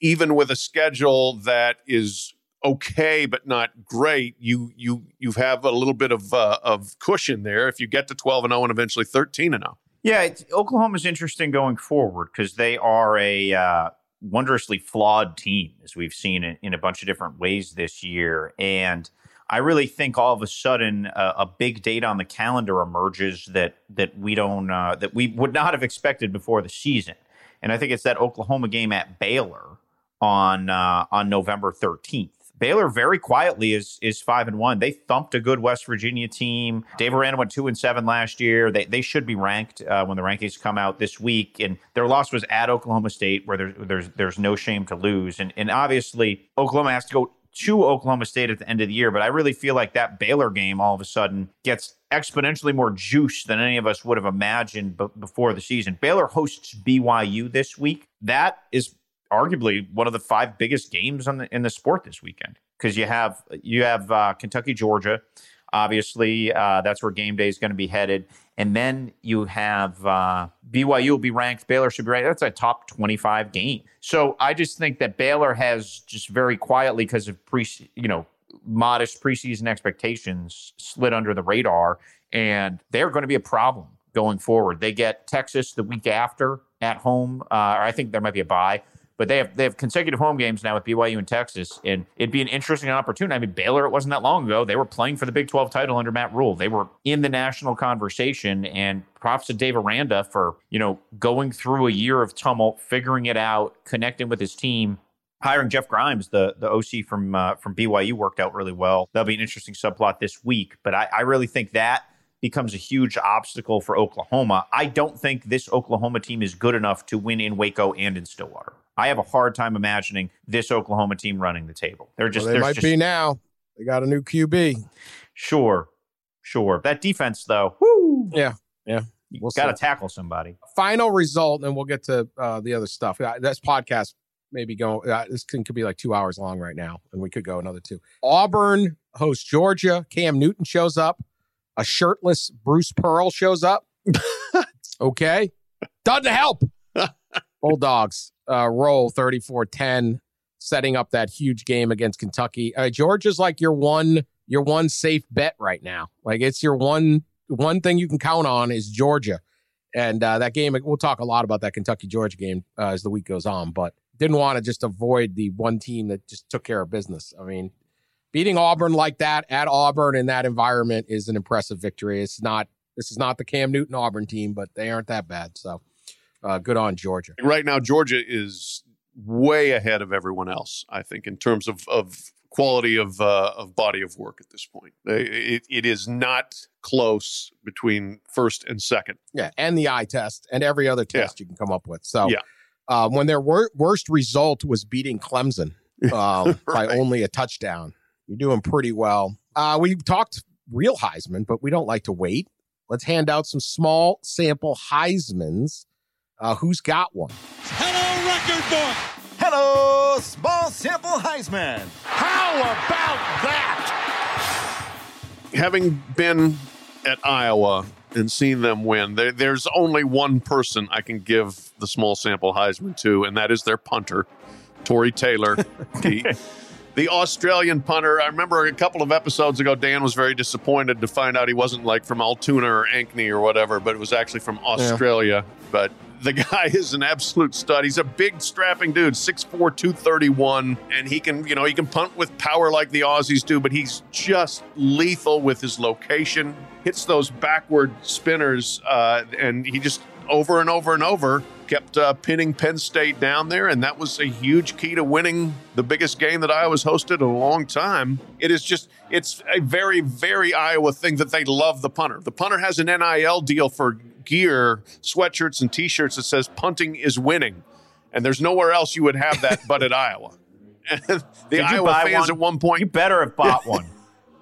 even with a schedule that is okay but not great, you you you have a little bit of uh, of cushion there. If you get to twelve and zero, oh and eventually thirteen and zero. Yeah, Oklahoma's interesting going forward because they are a uh, wondrously flawed team, as we've seen in, in, a bunch of different ways this year. And I really think all of a sudden uh, a big date on the calendar emerges that that we don't uh, that we would not have expected before the season. And I think it's that Oklahoma game at Baylor on uh, on November thirteenth. Baylor very quietly is is five and one. They thumped a good West Virginia team. Dave Aranda went two and seven last year. They they should be ranked uh, when the rankings come out this week. And their loss was at Oklahoma State, where there's there's there's no shame to lose. And and obviously Oklahoma has to go to Oklahoma State at the end of the year. But I really feel like that Baylor game all of a sudden gets exponentially more juice than any of us would have imagined b- before the season. Baylor hosts BYU this week. That is arguably one of the five biggest games on the, in the sport this weekend because you have you have uh, Kentucky Georgia. Obviously, uh, that's where game day is going to be headed. And then you have uh, BYU will be ranked. Baylor should be ranked. That's a top 25 game. So I just think that Baylor has just very quietly, because of pre, you know, modest preseason expectations, slid under the radar, and they're going to be a problem going forward. They get Texas the week after at home, uh, or I think there might be a bye. But they have they have consecutive home games now with BYU and Texas, and it'd be an interesting opportunity. I mean, Baylor, it wasn't that long ago. They were playing for the Big 12 title under Matt Rhule. They were in the national conversation, and props to Dave Aranda for you know going through a year of tumult, figuring it out, connecting with his team, hiring Jeff Grimes, the the OC from uh, from BYU, worked out really well. That'll be an interesting subplot this week. But I, I really think that becomes a huge obstacle for Oklahoma. I don't think this Oklahoma team is good enough to win in Waco and in Stillwater. I have a hard time imagining this Oklahoma team running the table. They're just well, they might just, be now. They got a new QB. Sure, sure. That defense, though, whoo, yeah, yeah. You we'll got to tackle somebody. Final result, and we'll get to uh, the other stuff. This podcast maybe going. Uh, this can, could be like two hours long right now, and we could go another two. Auburn hosts Georgia. Cam Newton shows up. A shirtless Bruce Pearl shows up. okay, doesn't help. Bulldogs uh, roll 34 10, setting up that huge game against Kentucky. Uh, Georgia's like your one your one safe bet right now. Like it's your one one thing you can count on is Georgia. And uh, that game, we'll talk a lot about that Kentucky Georgia game uh, as the week goes on, but didn't want to just avoid the one team that just took care of business. I mean, beating Auburn like that at Auburn in that environment is an impressive victory. It's not, this is not the Cam Newton Auburn team, but they aren't that bad. So uh, good on Georgia. Right now, Georgia is way ahead of everyone else. I think in terms of of quality of uh, of body of work at this point. It, it is not close between first and second. Yeah, and the eye test and every other test yeah. you can come up with. So, yeah. Uh, when their wor- worst result was beating Clemson uh, right. by only a touchdown, you're doing pretty well. Uh, we talked real Heisman, but we don't like to wait. Let's hand out some small sample Heisman's Uh, who's got one? Hello, record book. Hello, small sample Heisman. How about that? Having been at Iowa and seen them win, there, there's only one person I can give the small sample Heisman to, and that is their punter, Tory Taylor. the, the Australian punter. I remember a couple of episodes ago, Dan was very disappointed to find out he wasn't like from Altoona or Ankeny or whatever, but it was actually from Australia. But the guy is an absolute stud. He's a big, strapping dude, 6'4, 231, and he can, you know, he can punt with power like the Aussies do, but he's just lethal with his location. Hits those backward spinners, uh, and he just over and over and over kept uh, pinning Penn State down there, and that was a huge key to winning the biggest game that Iowa's hosted in a long time. It is just, it's a very, very Iowa thing that they love the punter. The punter has an NIL deal for gear, sweatshirts, and T-shirts that says "punting is winning," and there's nowhere else you would have that but at Iowa. And the Did Iowa fans one? at one point, You better have bought one.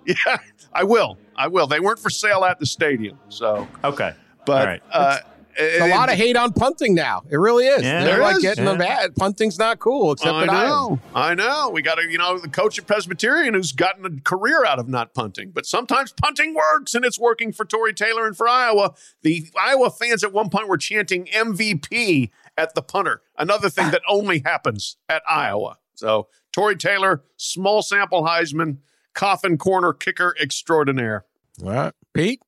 yeah, I will, I will. They weren't for sale at the stadium, so Okay. but All right. uh, It's a lot of hate on punting now. It really is. Yeah, They're like is. getting Yeah. them bad. Punting's not cool, except I at Iowa. know, I know. We got a you know, the coach at Presbyterian who's gotten a career out of not punting, but sometimes punting works, and it's working for Tory Taylor and for Iowa. The Iowa fans at one point were chanting MVP at the punter, another thing that only happens at Iowa. So Tory Taylor, small sample Heisman, coffin corner kicker extraordinaire. All right. Pete?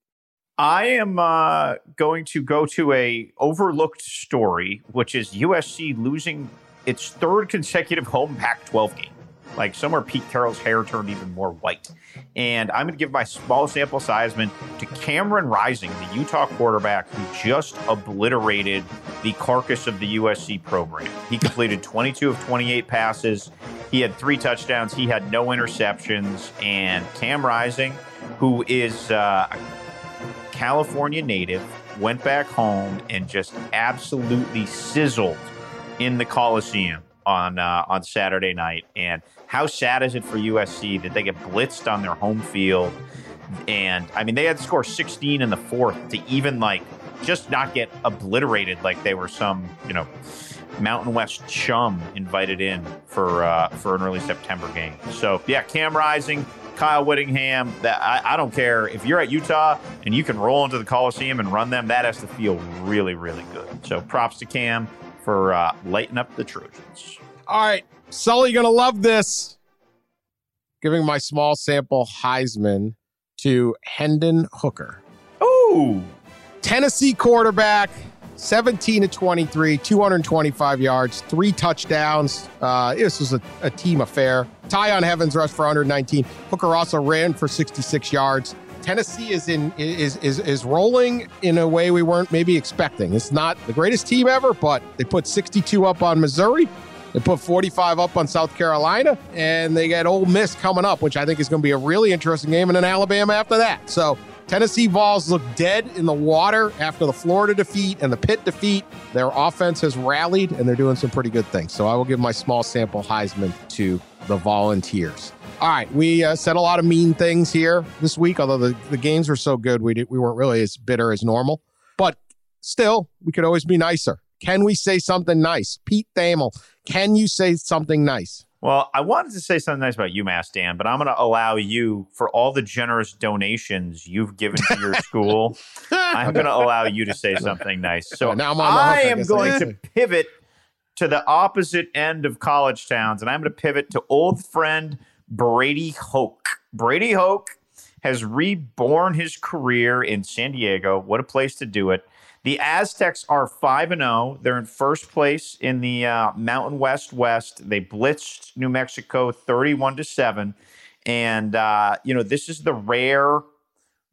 I am uh, going to go to a overlooked story, which is USC losing its third consecutive home Pac-12 game. Like somewhere, Pete Carroll's hair turned even more white. And I'm going to give my small sample sizeman to Cameron Rising, the Utah quarterback who just obliterated the carcass of the USC program. He completed 22 of 28 passes. He had three touchdowns. He had no interceptions. And Cam Rising, who is uh, California native, went back home and just absolutely sizzled in the Coliseum on uh, on Saturday night. And how sad is it for USC that they get blitzed on their home field? And I mean, they had to score 16 in the fourth to even like just not get obliterated like they were some you know Mountain West chum invited in for uh, for an early September game. So yeah, Cam Rising, Kyle Whittingham. That I, I don't care if you're at Utah and you can roll into the Coliseum and run them. That has to feel really really good. So props to Cam for uh, lighting up the Trojans. All right. Sully, you're going to love this. Giving my small sample Heisman to Hendon Hooker. Ooh, Tennessee quarterback, 17 to 23, 225 yards, three touchdowns. Uh, this was a, a team affair. Tiyon Evans rushed for 119. Hooker also ran for 66 yards. Tennessee is in is is is rolling in a way we weren't maybe expecting. It's not the greatest team ever, but they put 62 up on Missouri. They put 45 up on South Carolina, and they got Ole Miss coming up, which I think is going to be a really interesting game, and then Alabama after that. So Tennessee Vols look dead in the water after the Florida defeat and the Pitt defeat. Their offense has rallied, and they're doing some pretty good things. So I will give my small sample Heisman to the Volunteers. All right, we uh, said a lot of mean things here this week, although the, the games were so good, we, did, we weren't really as bitter as normal. But still, we could always be nicer. Can we say something nice? Pete Thamel, can you say something nice? Well, I wanted to say something nice about UMass, Dan, but I'm going to allow you, for all the generous donations you've given to your school, I'm going to allow you to say something nice. So Now I'm I am going to pivot to the opposite end of college towns, and I'm going to pivot to old friend Brady Hoke. Brady Hoke has reborn his career in San Diego. What a place to do it. The Aztecs are 5 and 0. They're in first place in the uh, Mountain West West. They blitzed New Mexico 31 to 7. And uh, you know, this is the rare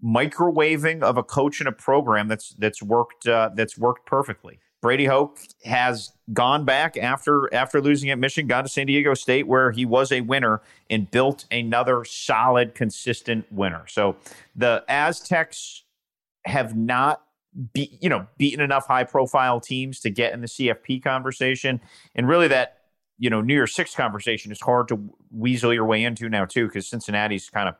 microwaving of a coach and a program that's that's worked uh, that's worked perfectly. Brady Hoke has gone back after after losing at Michigan, gone to San Diego State where he was a winner and built another solid, consistent winner. So the Aztecs have not you know beaten enough high profile teams to get in the CFP conversation, and really that you know New Year's Six conversation is hard to weasel your way into now too because Cincinnati's kind of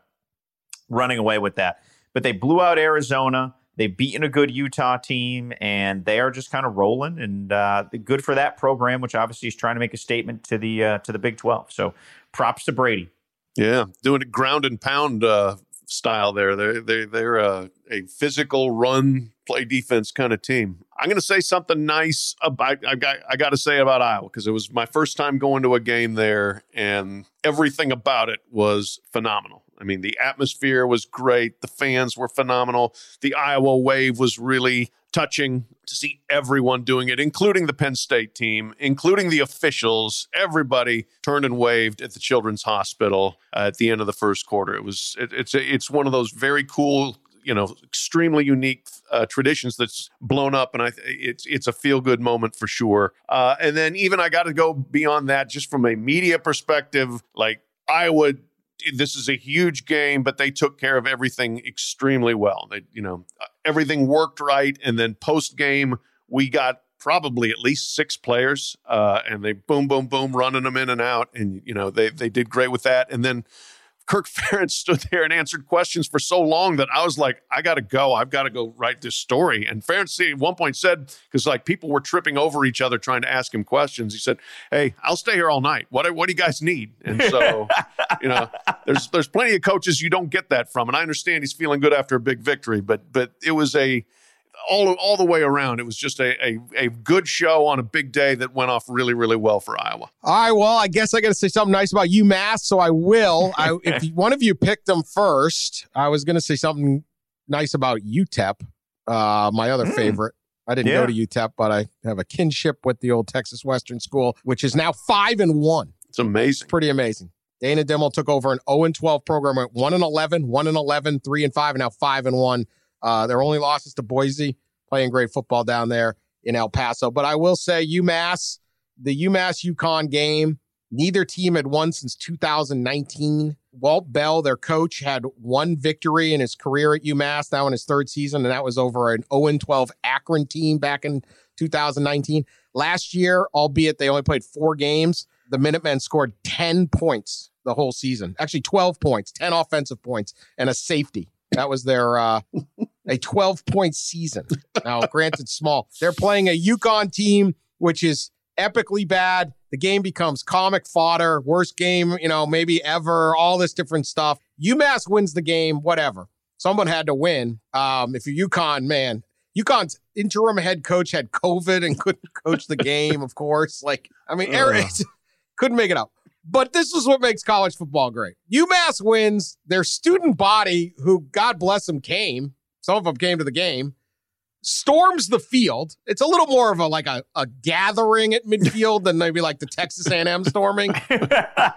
running away with that. But they blew out Arizona. They've beaten a good Utah team, and they are just kind of rolling. And uh, good for that program, which obviously is trying to make a statement to the uh, to the Big Twelve. So, props to Brady. Yeah, doing a ground and pound uh, style there. They're they they're uh, a physical run play defense kind of team. I'm going to say something nice about I got I got to say about Iowa because it was my first time going to a game there, and everything about it was phenomenal. I mean, the atmosphere was great. The fans were phenomenal. The Iowa wave was really touching to see everyone doing it, including the Penn State team, including the officials. Everybody turned and waved at the Children's Hospital uh, at the end of the first quarter. It was it, it's it's one of those very cool you know extremely unique uh, traditions that's blown up, and I it's it's a feel good moment for sure. Uh, and then even I got to go beyond that, just from a media perspective, like Iowa. This is a huge game, but they took care of everything extremely well. They, you know, everything worked right, and then post game we got probably at least six players, uh, and they boom, boom, boom, running them in and out, and you know they they did great with that. And then Kirk Ferentz stood there and answered questions for so long that I was like, I got to go. I've got to go write this story. And Ferentz at one point said, because like people were tripping over each other trying to ask him questions, he said, "Hey, I'll stay here all night. What what do you guys need?" And so, you know, there's there's plenty of coaches you don't get that from, and I understand he's feeling good after a big victory, but but it was a all all the way around, it was just a, a, a good show on a big day that went off really really well for Iowa. All right, well, I guess I got to say something nice about UMass, so I will. I, if one of you picked them first, I was going to say something nice about UTEP, uh, my other mm. favorite. I didn't yeah. go to UTEP, but I have a kinship with the old Texas Western School, which is now five and one. It's amazing. It's pretty amazing. Dana Dimel took over an 0 and 12 program, went 1 and 11, 1 and 11, 3 and 5, and now 5 and 1. Uh, their only losses to Boise, playing great football down there in El Paso. But I will say UMass, the UMass UConn game, neither team had won since 2019. Walt Bell, their coach, had one victory in his career at UMass, now in his third season, and that was over an 0 12 Akron team back in 2019. Last year, albeit they only played four games, the Minutemen scored 10 points the whole season. Actually, 12 points, 10 offensive points, and a safety. That was their uh, a 12 point season. Now, granted, small. They're playing a UConn team, which is epically bad. The game becomes comic fodder, worst game, you know, maybe ever, all this different stuff. UMass wins the game, whatever. Someone had to win. Um, if you're UConn, man, UConn's interim head coach had COVID and couldn't coach the game, of course. Like, I mean, Eric couldn't make it up. But this is what makes college football great. UMass wins. Their student body, who God bless them, came. Some of them came to the game. Storms the field. It's a little more of a like a, a gathering at midfield than maybe like the Texas A&M storming. it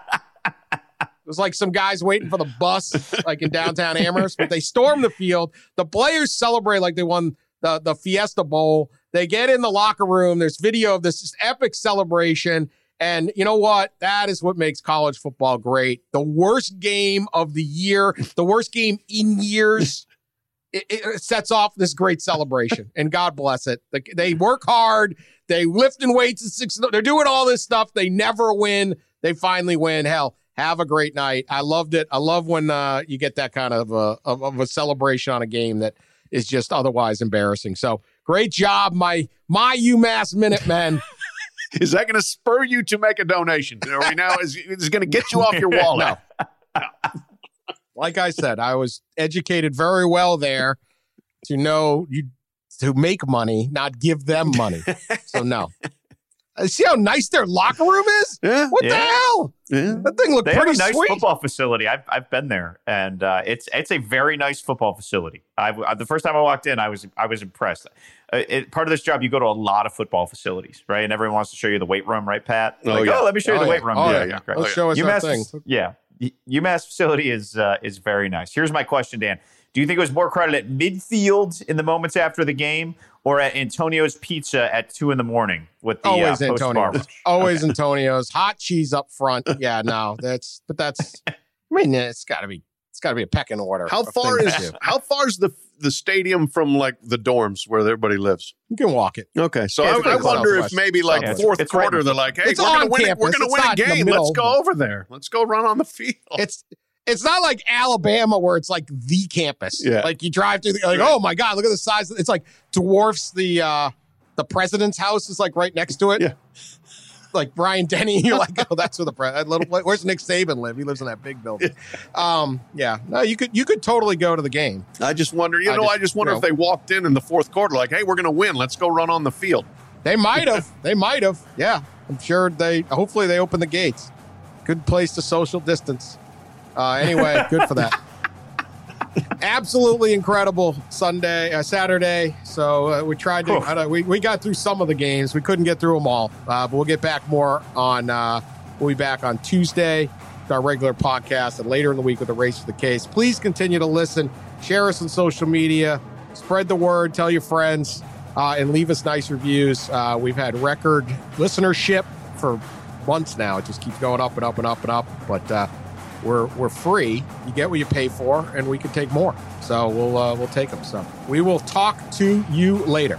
was like some guys waiting for the bus, like in downtown Amherst. But they storm the field. The players celebrate like they won the the Fiesta Bowl. They get in the locker room. There's video of this epic celebration. And you know what? That is what makes college football great. The worst game of the year, the worst game in years. It, it, sets off this great celebration, and God bless it. They, work hard. They lift in weights at six. They're doing all this stuff. They never win. They finally win. Hell, have a great night. I loved it. I love when uh, you get that kind of a, of, of a celebration on a game that is just otherwise embarrassing. So great job, my my UMass Minutemen. is that going to spur you to make a donation? Are we now is is going to get you off your wallet? no. Like I said, I was educated very well there to know you to make money, not give them money. so no. Uh, see how nice their locker room is? Yeah. What yeah. the hell? Yeah. That thing looked they pretty have a nice sweet. football facility. I've I've been there, and uh, it's it's a very nice football facility. I uh, the first time I walked in, I was I was impressed. Uh, it, part of this job, you go to a lot of football facilities, right? And everyone wants to show you the weight room, right, Pat? Oh, like, yeah. oh let me show you Oh, the yeah. weight room. Oh, yeah, yeah. yeah. Let's show us UMass, that thing. yeah, UMass facility is uh, is very nice. Here's my question, Dan. Do you think it was more crowded at midfield in the moments after the game, or at Antonio's Pizza at two in the morning with the uh, Always post Antonio's. bar? Always Antonio's. Hot cheese up front. Yeah, no, that's but that's. I mean, it's got to be. It's got to be a pecking order. How far is to how far is the the stadium from like the dorms where everybody lives? You can walk it. Okay, so Yeah, I, I wonder if maybe like Yeah, it's- fourth it's right quarter in- they're like, "Hey, It's we're gonna win. it- We're gonna It's win a the game. middle. Let's go over there. Let's go run on the field." It's it's not like Alabama where it's like the campus. Yeah. Like you drive through, the, like, oh my god, look at the size. It's like dwarfs the uh the president's house is like right next to it. Yeah. Like Bryant-Denny, you're like, oh, that's where the pre- little. Where's Nick Saban live? He lives in that big building. Um, yeah, no, you could you could totally go to the game. I just wonder, you I know, just- I just wonder you if they walked in in the fourth quarter, like, hey, we're going to win. Let's go run on the field. They might have. they might have. Yeah, I'm sure they. Hopefully, they open the gates. Good place to social distance. Uh, anyway, good for that. Absolutely incredible Sunday, uh, Saturday. So uh, we tried to. We we got through some of the games. We couldn't get through them all, uh, but we'll get back more on. Uh, we'll be back on Tuesday, with our regular podcast, and later in the week with the race for the case. Please continue to listen. Share us on social media. Spread the word. Tell your friends uh, and leave us nice reviews. Uh, we've had record listenership for months now. It just keeps going up and up and up and up. But uh, we're we're free. You get what you pay for, and we can take more. So we'll uh, we'll take them. So we will talk to you later.